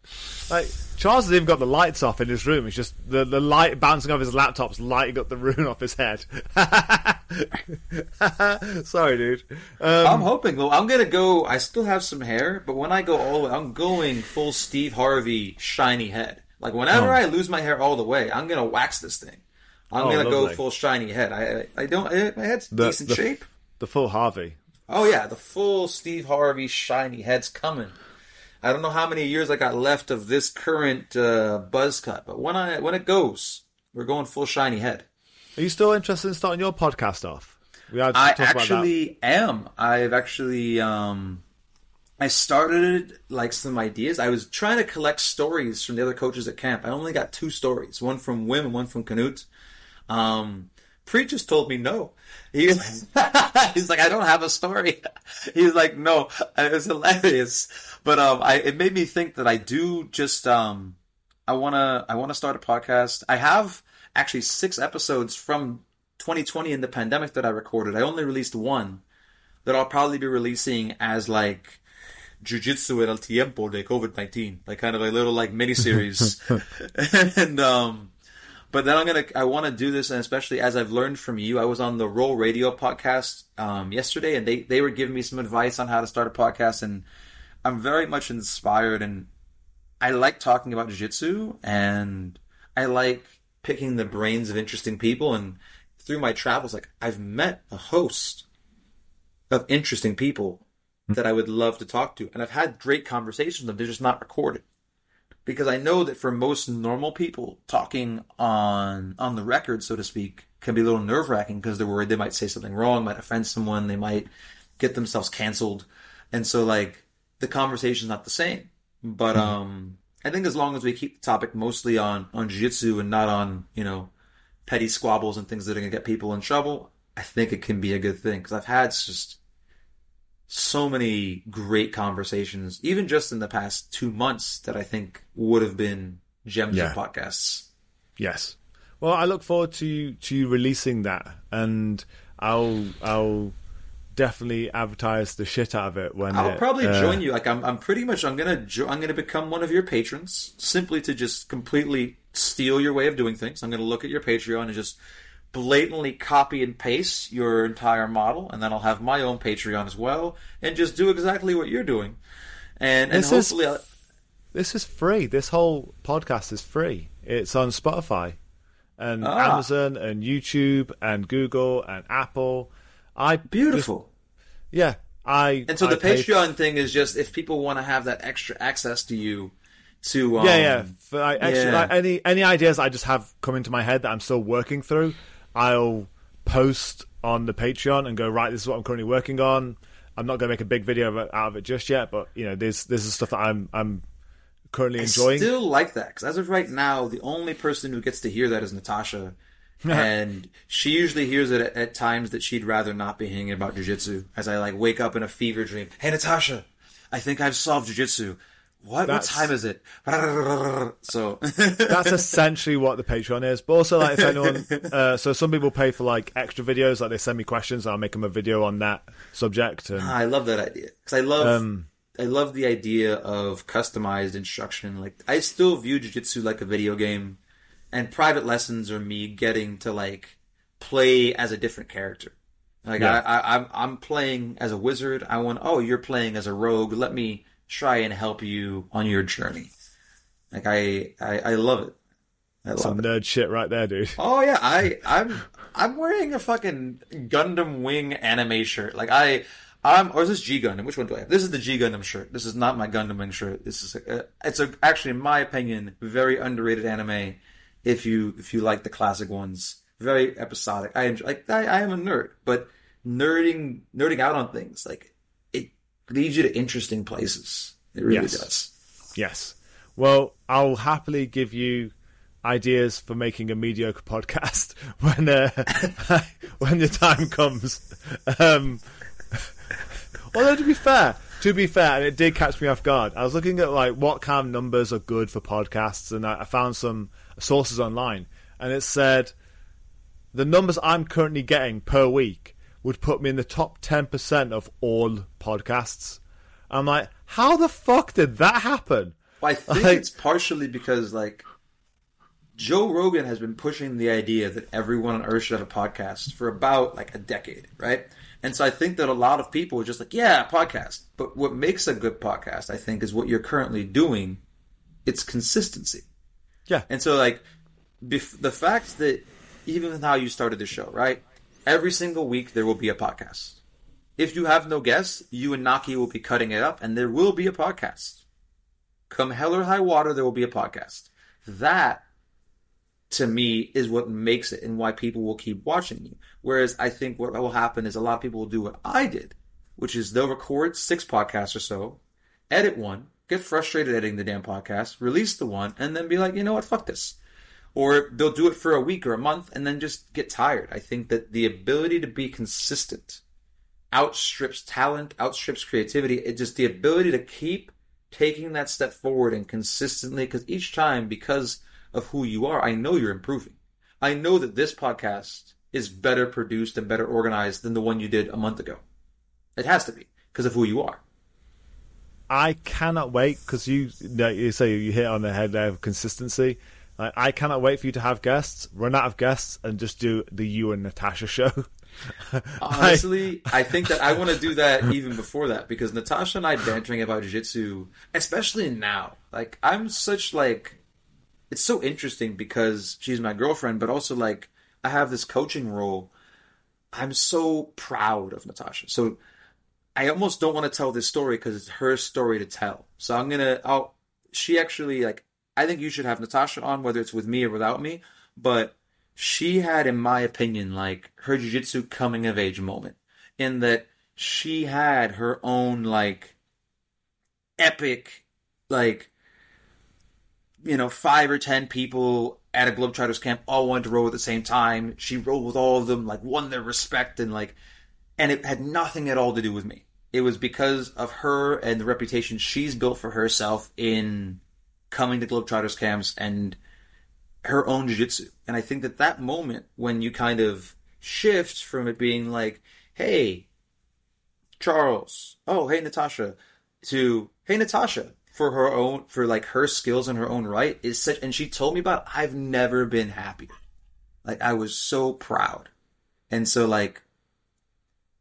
Speaker 1: Like Charles has even got the lights off in his room. It's just the, the light bouncing off his laptop's lighting up the room off his head. Sorry, dude. Um,
Speaker 2: I'm hoping. Well, I'm gonna go. I still have some hair, but when I go all the way, I'm going full Steve Harvey shiny head. Like whenever
Speaker 1: Oh.
Speaker 2: I lose my hair all the way, I'm gonna wax this thing. I'm
Speaker 1: Oh,
Speaker 2: gonna go full shiny head. I I, I don't. I, my head's
Speaker 1: The-
Speaker 2: decent
Speaker 1: the-
Speaker 2: shape.
Speaker 1: the full Harvey.
Speaker 2: Oh yeah, the full Steve Harvey shiny head's coming. I don't know how many years I got left of this current uh, buzz cut, but when I when it goes, we're going full shiny head.
Speaker 1: Are you still interested in starting your podcast off? We had
Speaker 2: I
Speaker 1: talk about that.
Speaker 2: actually am. I've actually um I started like some ideas. I was trying to collect stories from the other coaches at camp. I only got two stories, one from Wim and one from Canute. Um Priit just told me no. He, he's like, I don't have a story. He's like, no. It was hilarious. But um I it made me think that I do just um I wanna I wanna start a podcast. I have actually six episodes from 2020 in the pandemic that I recorded. I only released one that I'll probably be releasing as like Jiu-Jitsu en el tiempo de COVID-19, like kind of a little like mini series. and um but then I'm gonna I want to do this, and especially as I've learned from you, I was on the Roll Radio podcast um, yesterday, and they they were giving me some advice on how to start a podcast, and I'm very much inspired, and I like talking about jiu-jitsu, and I like picking the brains of interesting people, and through my travels, like I've met a host of interesting people that I would love to talk to, and I've had great conversations with them. They're just not recorded because I know that for most normal people, talking on on the record, so to speak, can be a little nerve wracking because they're worried they might say something wrong, might offend someone, they might get themselves canceled, and so like the conversation's not the same. But um, I think as long as we keep the topic mostly on on jiu-jitsu and not on you know petty squabbles and things that are gonna get people in trouble, I think it can be a good thing. Because I've had just so many great conversations, even just in the past two months, that I think would have been gems
Speaker 1: Yeah.
Speaker 2: of podcasts.
Speaker 1: Yes. Well, I look forward to you, to releasing that, and I'll I'll definitely advertise the shit out of it when
Speaker 2: I'll
Speaker 1: it,
Speaker 2: probably
Speaker 1: uh,
Speaker 2: join you. Like I'm, I'm pretty much. I'm gonna. Jo- I'm gonna become one of your patrons simply to just completely steal your way of doing things. I'm gonna look at your Patreon and just blatantly copy and paste your entire model, and then I'll have my own Patreon as well, and just do exactly what you're doing. and and
Speaker 1: This is-
Speaker 2: hopefully, I'll-
Speaker 1: This is free. This whole podcast is free. It's on Spotify and
Speaker 2: Ah.
Speaker 1: Amazon and YouTube and Google and Apple. I
Speaker 2: beautiful.
Speaker 1: yeah. I
Speaker 2: And so
Speaker 1: I
Speaker 2: the
Speaker 1: pay-
Speaker 2: Patreon thing is just if people want to have that extra access to you, to um,
Speaker 1: yeah, yeah. For, like, extra,
Speaker 2: yeah.
Speaker 1: like, any any ideas I just have come into my head that I'm still working through, I'll post on the Patreon and go right. This is what I'm currently working on. I'm not going to make a big video of it, out of it just yet, but you know, this this is stuff that I'm I'm currently enjoying.
Speaker 2: I
Speaker 1: enjoying.
Speaker 2: still like that because as of right now, the only person who gets to hear that is Natasha, and she usually hears it at, at times that she'd rather not be hanging about jujitsu. As I like wake up in a fever dream, hey Natasha, I think I've solved jujitsu. What? What time is it? So
Speaker 1: That's essentially what the Patreon is. But also, like, if anyone, uh, so some people pay for like extra videos, like they send me questions, and I'll make them a video on that subject. And
Speaker 2: I love that idea because I love
Speaker 1: Um,
Speaker 2: I love the idea of customized instruction. Like I still view jujitsu like a video game, and private lessons are me getting to like play as a different character. Like
Speaker 1: Yeah.
Speaker 2: I, I, I'm I'm playing as a wizard. I want oh you're playing as a rogue. Let me try and help you on your journey. Like I I, I love it. I love
Speaker 1: some
Speaker 2: it.
Speaker 1: nerd shit right there, dude.
Speaker 2: Oh yeah, I I'm I'm wearing a fucking Gundam Wing anime shirt. Like I I'm or is this G Gundam? Which one do I have? This is the G Gundam shirt. This is not my Gundam Wing shirt. This is a, uh, it's a actually in my opinion very underrated anime. If you if you like the classic ones, very episodic. I enjoy, like I, I am a nerd, but nerding nerding out on things like leads you to interesting places. It really
Speaker 1: Yes.
Speaker 2: does.
Speaker 1: Yes. Well, I'll happily give you ideas for making a mediocre podcast when uh, when the time comes. Um, although to be fair, to be fair, and it did catch me off guard. I was looking at like what kind of numbers are good for podcasts, and I, I found some sources online, and it said the numbers I'm currently getting per week would put me in the top ten percent of all podcasts. I'm like, how the fuck did that happen?
Speaker 2: Well, I think
Speaker 1: Like-
Speaker 2: it's partially because like Joe Rogan has been pushing the idea that everyone on Earth should have a podcast for about like a decade, right? And so I think that a lot of people are just like, yeah, podcast. But what makes a good podcast, I think, is what you're currently doing. It's consistency.
Speaker 1: Yeah.
Speaker 2: And so, like, bef- the fact that even how you started the show, right? Every single week there will be a podcast. If you have no guests, you and Naki will be cutting it up, and there will be a podcast. Come hell or high water, there will be a podcast. That, to me, is what makes it and why people will keep watching you. Whereas I think what will happen is a lot of people will do what I did, which is they'll record six podcasts or so, edit one, get frustrated editing the damn podcast, release the one, and then be like, you know what, fuck this. Or they'll do it for a week or a month and then just get tired. I think that the ability to be consistent outstrips talent, outstrips creativity. It's just the ability to keep taking that step forward and consistently, because each time, because of who you are, I know you're improving. I know that this podcast is better produced and better organized than the one you did a month ago. It has to be because of who you are.
Speaker 1: I cannot wait because you, you say you hit on the head there of consistency. I cannot wait for you to have guests, run out of guests, and just do the you and Natasha show.
Speaker 2: Honestly, I think that I want to do that even before that because Natasha and I bantering about jiu-jitsu, especially now. Like I'm such like it's so interesting because she's my girlfriend, but also like I have this coaching role. I'm so proud of Natasha. So I almost don't want to tell this story because it's her story to tell. So I'm gonna. I'll. She actually like. I think you should have Natasha on, whether it's with me or without me. But she had, in my opinion, like her jiu-jitsu coming of age moment, in that she had her own like epic, like you know, five or ten people at a Globetrotters camp all wanted to roll at the same time. She rolled with all of them, like won their respect, and like, and it had nothing at all to do with me. It was because of her and the reputation she's built for herself in coming to Globetrotters camps and her own jiu-jitsu. And I think that that moment when you kind of shift from it being like, hey, Charles, oh, hey, Natasha, to, hey, Natasha, for her own, for like her skills in her own right is such, and she told me about, I've never been happier. Like, I was so proud. And so, like,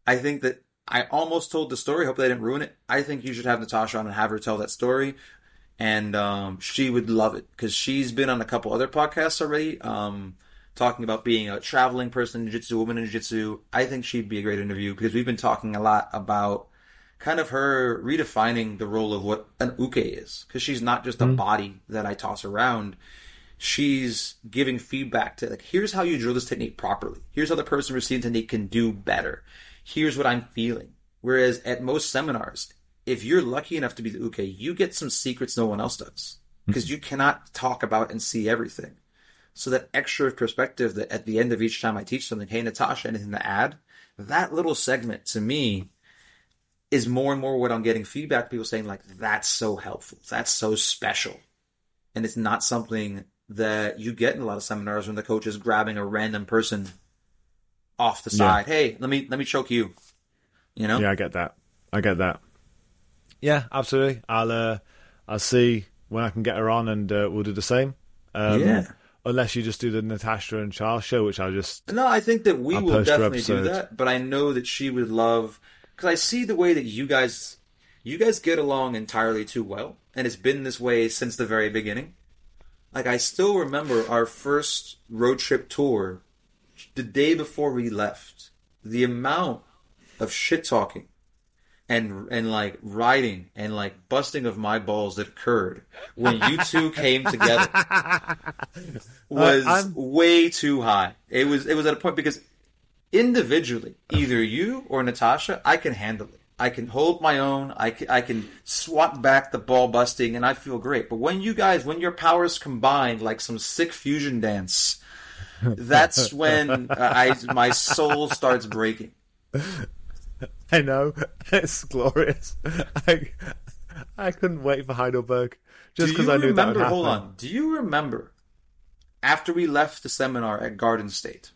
Speaker 2: I think that I almost told the story. Hope they didn't ruin it. I think you should have Natasha on and have her tell that story, and um, she would love it because she's been on a couple other podcasts already, um, talking about being a traveling person in jiu-jitsu, woman in jiu-jitsu. I think she'd be a great interview because we've been talking a lot about kind of her redefining the role of what an uke is because she's not just a body that I toss around. She's giving feedback to like, here's how you drill this technique properly. Here's how the person receiving technique can do better. Here's what I'm feeling. Whereas at most seminars, if you're lucky enough to be the uke, you get some secrets no one else does mm-hmm. because you cannot talk about and see everything. So that extra perspective that at the end of each time I teach something, hey Natasha, anything to add? That little segment to me is more and more what I'm getting feedback. People saying like, that's so helpful. That's so special. And it's not something that you get in a lot of seminars when the coach is grabbing a random person off the side. Hey, let me, let me choke you. You know?
Speaker 1: Yeah, I get that. I get that. Yeah, absolutely. I'll uh, I'll see when I can get her on, and uh, we'll do the same. Um,
Speaker 2: Yeah.
Speaker 1: Unless you just do the Natasha and Charles show, which I'll just
Speaker 2: No, I think that we
Speaker 1: I'll
Speaker 2: will definitely do that, but I know that she would love because I see the way that you guys you guys get along entirely too well, and it's been this way since the very beginning. Like I still remember our first road trip tour, the day before we left, the amount of shit talking and and like riding and like busting of my balls that occurred when you two came together was
Speaker 1: I'm-
Speaker 2: way too high. It was it was at a point because individually, either you or Natasha, I can handle it. I can hold my own. I can, I can swat back the ball busting, and I feel great. But when you guys, when your powers combined like some sick fusion dance, that's when uh, I my soul starts breaking.
Speaker 1: I know it's glorious. I I couldn't wait for Heidelberg just because I knew that would.
Speaker 2: Hold on. Do you remember after we left the seminar at Garden State?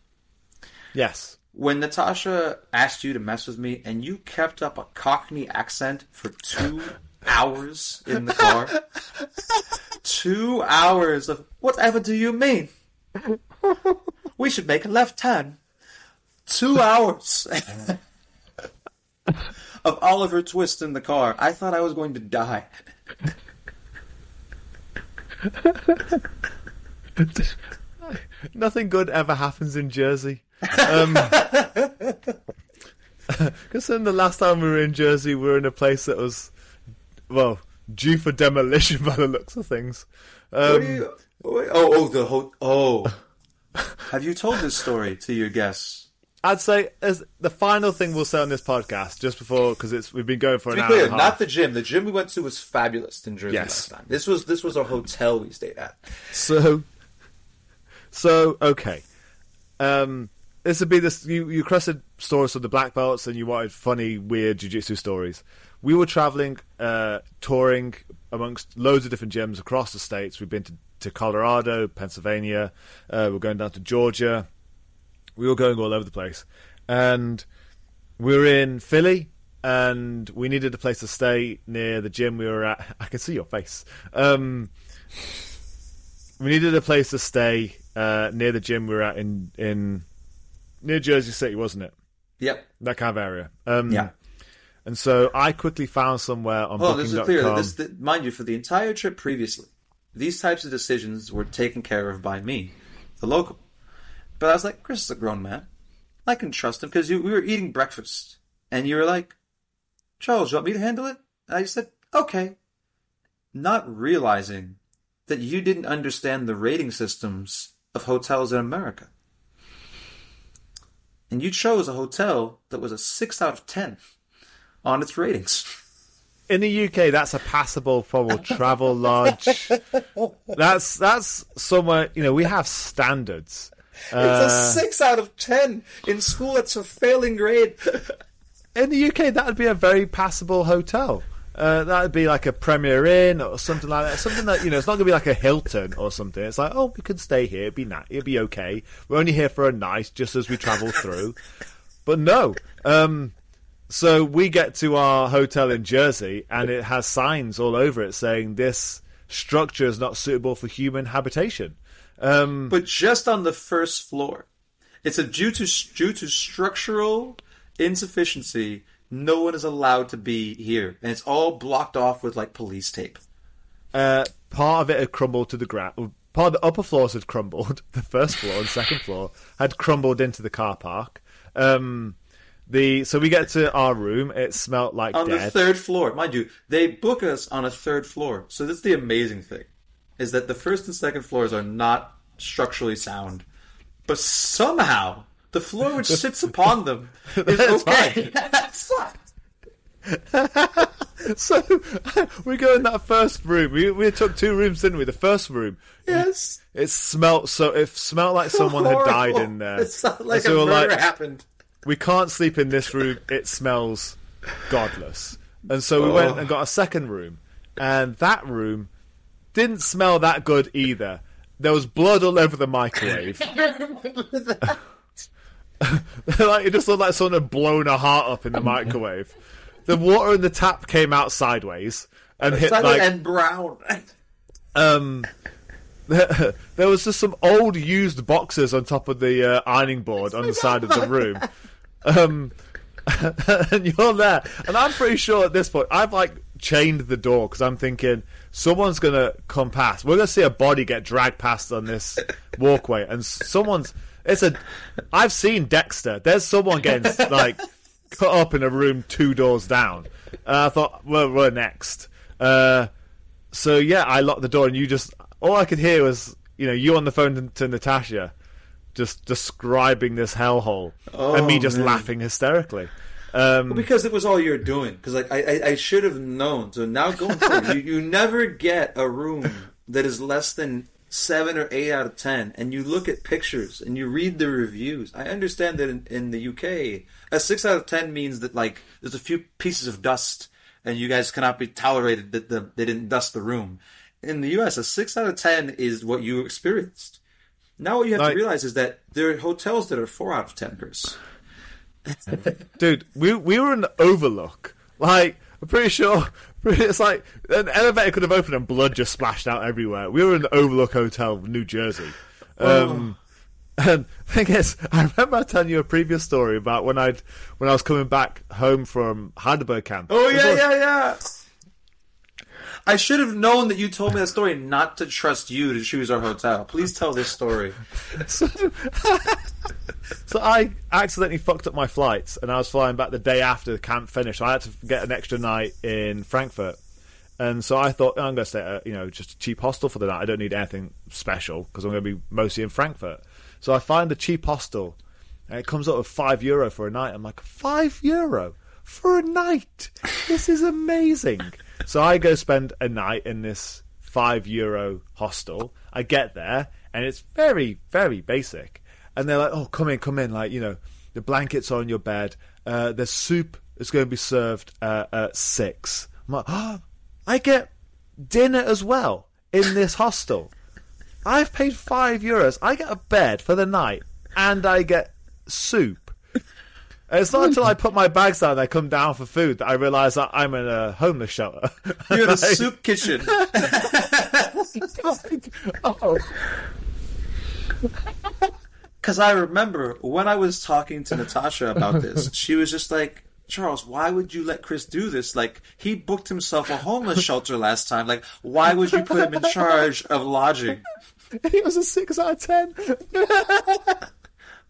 Speaker 1: Yes.
Speaker 2: when Natasha asked you to mess with me and you kept up a Cockney accent for two hours in the car, two hours of whatever do you mean? We should make a left turn. Two hours of Oliver Twist in the car. I thought I was going to die.
Speaker 1: Nothing good ever happens in Jersey. Um, Because then the last time we were in Jersey, we were in a place that was, well, due for demolition by the looks of things. Um,
Speaker 2: you? Oh, oh, the whole. Oh, have you told this story to your guests?
Speaker 1: I'd say as the final thing we'll say on this podcast, just before because it's we've been going for
Speaker 2: To
Speaker 1: an
Speaker 2: be
Speaker 1: hour
Speaker 2: clear,
Speaker 1: and
Speaker 2: not
Speaker 1: half.
Speaker 2: the gym. The gym we went to was fabulous in Jersey
Speaker 1: Yes.
Speaker 2: last time. This was this was a hotel we stayed at.
Speaker 1: So, so okay. Um, this would be this. You you requested stories of the black belts, and you wanted funny, weird jujitsu stories. We were traveling, uh, touring amongst loads of different gyms across the states. We've been to, to Colorado, Pennsylvania. Uh, we're going down to Georgia. We were going all over the place, and we were in Philly. And we needed a place to stay near the gym we were at. I can see your face. Um, we needed a place to stay uh, near the gym we were at in in near Jersey City, wasn't it?
Speaker 2: Yep.
Speaker 1: That kind of area. Um,
Speaker 2: Yeah.
Speaker 1: And so I quickly found somewhere on
Speaker 2: Oh, this is clear. This, th- mind you, for the entire trip previously, these types of decisions were taken care of by me, the local. But I was like, Chris is a grown man. I can trust him because we were eating breakfast, and you were like, Charles, you want me to handle it? And I said, okay. Not realizing that you didn't understand the rating systems of hotels in America. And you chose a hotel that was a 6 out of 10 on its ratings.
Speaker 1: in the UK, that's a passable formal travel lodge. That's that's somewhere you know we have standards.
Speaker 2: It's
Speaker 1: Uh,
Speaker 2: a six out of ten in school. It's a failing grade.
Speaker 1: in the UK, that would be a very passable hotel. Uh, that would be like a Premier Inn or something like that. Something that you know, it's not going to be like a Hilton or something. It's like, oh, we could stay here. It'd be nice. It'd be okay. We're only here for a night, just as we travel through. But no. Um, so we get to our hotel in Jersey, and it has signs all over it saying this structure is not suitable for human habitation. Um,
Speaker 2: but just on the first floor, it's a due to due to structural insufficiency. no one is allowed to be here, and it's all blocked off with like police tape.
Speaker 1: Uh, part of it had crumbled to the ground. Part of the upper floors had crumbled. The first floor and second floor had crumbled into the car park. Um, the so we get to our room. It smelt like
Speaker 2: on
Speaker 1: dead.
Speaker 2: the third floor, mind you, they book us on a third floor. So that's the amazing thing, is that the first and second floors are not structurally sound, but somehow the floor which sits upon them is
Speaker 1: That's
Speaker 2: okay. That's
Speaker 1: so we go in that first room. We we took two rooms, didn't we? The first room,
Speaker 2: Yes.
Speaker 1: it smelt so it smelt like someone had died in there.
Speaker 2: It sounded like
Speaker 1: so
Speaker 2: a murder
Speaker 1: like-
Speaker 2: happened.
Speaker 1: we can't sleep in this room. It smells godless. And so we went oh. and got a second room, and that room didn't smell that good either. There was blood all over the microwave. like it just looked like someone had blown a heart up in the microwave. The water in the tap came out sideways and hit
Speaker 2: Silent
Speaker 1: like
Speaker 2: and brown.
Speaker 1: um there was just some old used boxes on top of the uh, ironing board on the side of the room um and you're there and i'm pretty sure at this point i've like chained the door because i'm thinking someone's gonna come past we're gonna see a body get dragged past on this walkway and someone's it's a i've seen dexter there's someone getting like cut up in a room two doors down and i thought well we're next uh so yeah, I locked the door, and you just all I could hear was you know you on the phone to, to Natasha, just describing this hellhole, and me
Speaker 2: Oh,
Speaker 1: just
Speaker 2: man.
Speaker 1: laughing hysterically. Um,
Speaker 2: Because it was all you're doing. Because like I, I, I should have known. So now going forward, you, you never get a room that is less than seven or eight out of ten, and you look at pictures and you read the reviews. I understand that in, in the UK, a six out of ten means that like there's a few pieces of dust, and you guys cannot be tolerated that the, they didn't dust the room. In the US, a six out of ten is what you experienced. Now what you have
Speaker 1: Like-
Speaker 2: to realize is that there are hotels that are four out of ten, Chris.
Speaker 1: Dude, we we were in Overlook. Like I'm pretty sure. It's like an elevator could have opened and blood just splashed out everywhere. We were in the Overlook Hotel, New Jersey. Um, And the thing is, I remember telling you a previous story about when I'd when I was coming back home from Heidelberg camp.
Speaker 2: Oh
Speaker 1: was
Speaker 2: yeah, yeah, yeah. I should have known that you told me that story not to trust you to choose our hotel. Please tell this story.
Speaker 1: So, so I accidentally fucked up my flights, and I was flying back the day after the camp finished. I had to get an extra night in Frankfurt, and so I thought "Oh, I'm going to stay at you know just a cheap hostel for the night. I don't need anything special because I'm going to be mostly in Frankfurt. So I find the cheap hostel, and it comes up with five euro for a night. I'm like five euro for a night. This is amazing. So I go spend a night in this five euro hostel. I get there and it's very, very basic. And they're like, "Oh, come in, come in!" Like you know, the blankets are on your bed. Uh, the soup is going to be served uh, at six. I'm like, "Oh, I get dinner as well in this hostel. I've paid five euros. I get a bed for the night, and I get soup. And it's not until I put my bags down and I come down for food that I realise that I'm in a homeless shelter.
Speaker 2: You're in a soup kitchen.
Speaker 1: oh,
Speaker 2: Because I remember when I was talking to Natasha about this, she was just like, Charles, why would you let Chris do this? Like, he booked himself a homeless shelter last time. Like, why would you put him in charge of lodging?
Speaker 1: it was a six out of ten.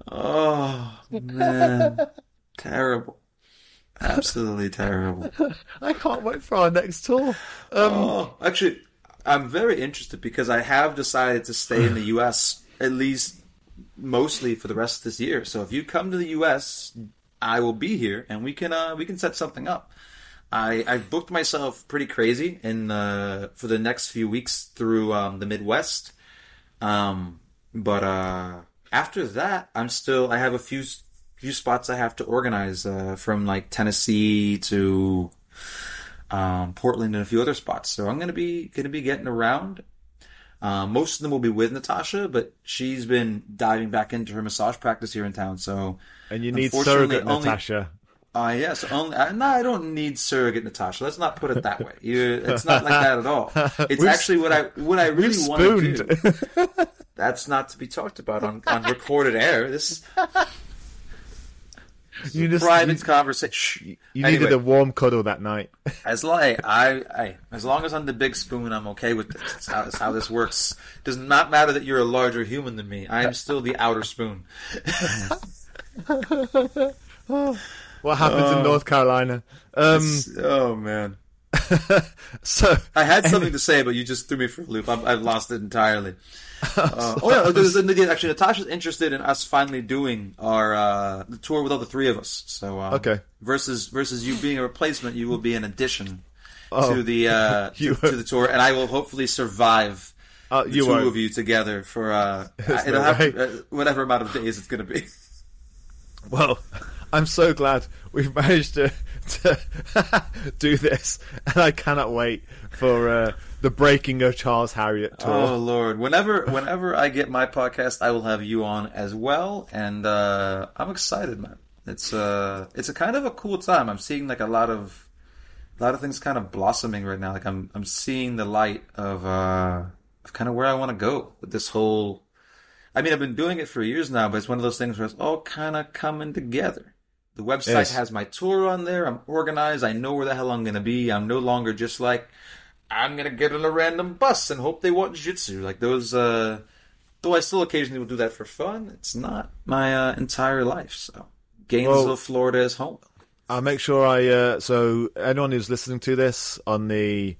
Speaker 2: Oh, man. Terrible. Absolutely terrible.
Speaker 1: I can't wait for our next tour. Um,
Speaker 2: Oh, actually, I'm very interested because I have decided to stay in the U.S. at least mostly for the rest of this year. So if you come to the U.S., I will be here, and we can uh, we can set something up. I I've booked myself pretty crazy in uh, for the next few weeks through um, the Midwest. Um, but uh, after that, I'm still I have a few few spots I have to organize uh, from like Tennessee to um, Portland and a few other spots. So I'm gonna be gonna be getting around. Uh, most of them will be with Natasha, but she's been diving back into her massage practice here in town. So
Speaker 1: and you need surrogate
Speaker 2: only-
Speaker 1: Natasha.
Speaker 2: uh, yes, only uh, no, I don't need surrogate Natasha. Let's not put it that way. You, it's not like that at all. It's
Speaker 1: We've-
Speaker 2: actually what I what I really want to do. That's not to be talked about on, on recorded air. This
Speaker 1: You just-
Speaker 2: private
Speaker 1: you-
Speaker 2: conversation.
Speaker 1: You
Speaker 2: Anyway.
Speaker 1: needed a warm cuddle that night.
Speaker 2: As long I, I, as long as I'm the big spoon, I'm okay with this. That's how, that's how this works. Does not matter that you're a larger human than me. I am still the outer spoon.
Speaker 1: What happens in North Carolina? Um,
Speaker 2: oh man,
Speaker 1: so
Speaker 2: I had something to say, but you just threw me for a loop. I'm, I've lost it entirely. Uh, oh yeah, there's, there's- actually Natasha's interested in us finally doing our uh, the tour with all the three of us. So uh,
Speaker 1: Okay.
Speaker 2: versus versus you being a replacement, you will be an addition
Speaker 1: Oh.
Speaker 2: to the uh, to, to the tour, and I will hopefully survive.
Speaker 1: uh,
Speaker 2: the
Speaker 1: you
Speaker 2: two
Speaker 1: won't.
Speaker 2: of you together for uh, it'll have to, uh, whatever amount of days it's going to be.
Speaker 1: Well, I'm so glad we've managed to, to do this, and I cannot wait for uh, the breaking of Charles Harriott tour.
Speaker 2: Oh Lord! Whenever whenever I get my podcast, I will have you on as well, and uh, I'm excited, man. It's uh, it's a kind of a cool time. I'm seeing like a lot of a lot of things kind of blossoming right now. Like I'm I'm seeing the light of uh, of kind of where I want to go with this whole. I mean, I've been doing it for years now, but it's one of those things where it's all kind of coming together. The website
Speaker 1: Yes.
Speaker 2: has my tour on there. I'm organized. I know where the hell I'm going to be. I'm no longer just like, I'm going to get on a random bus and hope they want jitsu. Like those, uh, though I still occasionally will do that for fun, it's not my uh, entire life. So Gainesville,
Speaker 1: Well-
Speaker 2: Florida is home.
Speaker 1: I'll make sure I. Uh, so anyone who's listening to this on the,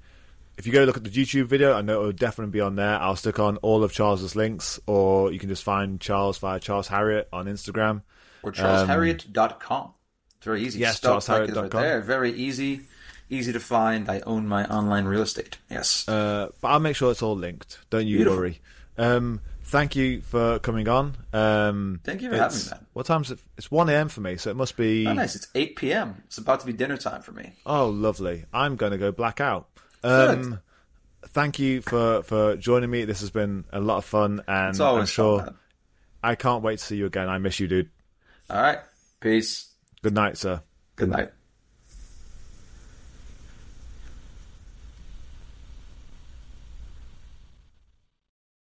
Speaker 1: if you go look at the YouTube video, I know it will definitely be on there. I'll stick on all of Charles's links, or you can just find Charles via Charles Harriott on Instagram.
Speaker 2: Or CharlesHarriott.com. It's very easy.
Speaker 1: Um, Yes,
Speaker 2: it's
Speaker 1: CharlesHarriott.com.
Speaker 2: Right there. Very easy. Easy to find. I own my online real estate. Yes.
Speaker 1: Uh, but I'll make sure it's all linked. Don't you
Speaker 2: Beautiful.
Speaker 1: worry. Um, thank you for coming on. Um,
Speaker 2: Thank you for having me, man.
Speaker 1: What time's it? It's one a.m. for me, so it must be.
Speaker 2: oh, nice. It's 8 p.m. It's about to be dinner time for me.
Speaker 1: Oh, lovely. I'm going to go black out. Um, thank you for, for joining me. This has been a lot of fun, and I'm sure
Speaker 2: fun.
Speaker 1: I can't wait to see you again. I miss you, dude.
Speaker 2: All right. Peace.
Speaker 1: Good night, sir.
Speaker 2: Good night.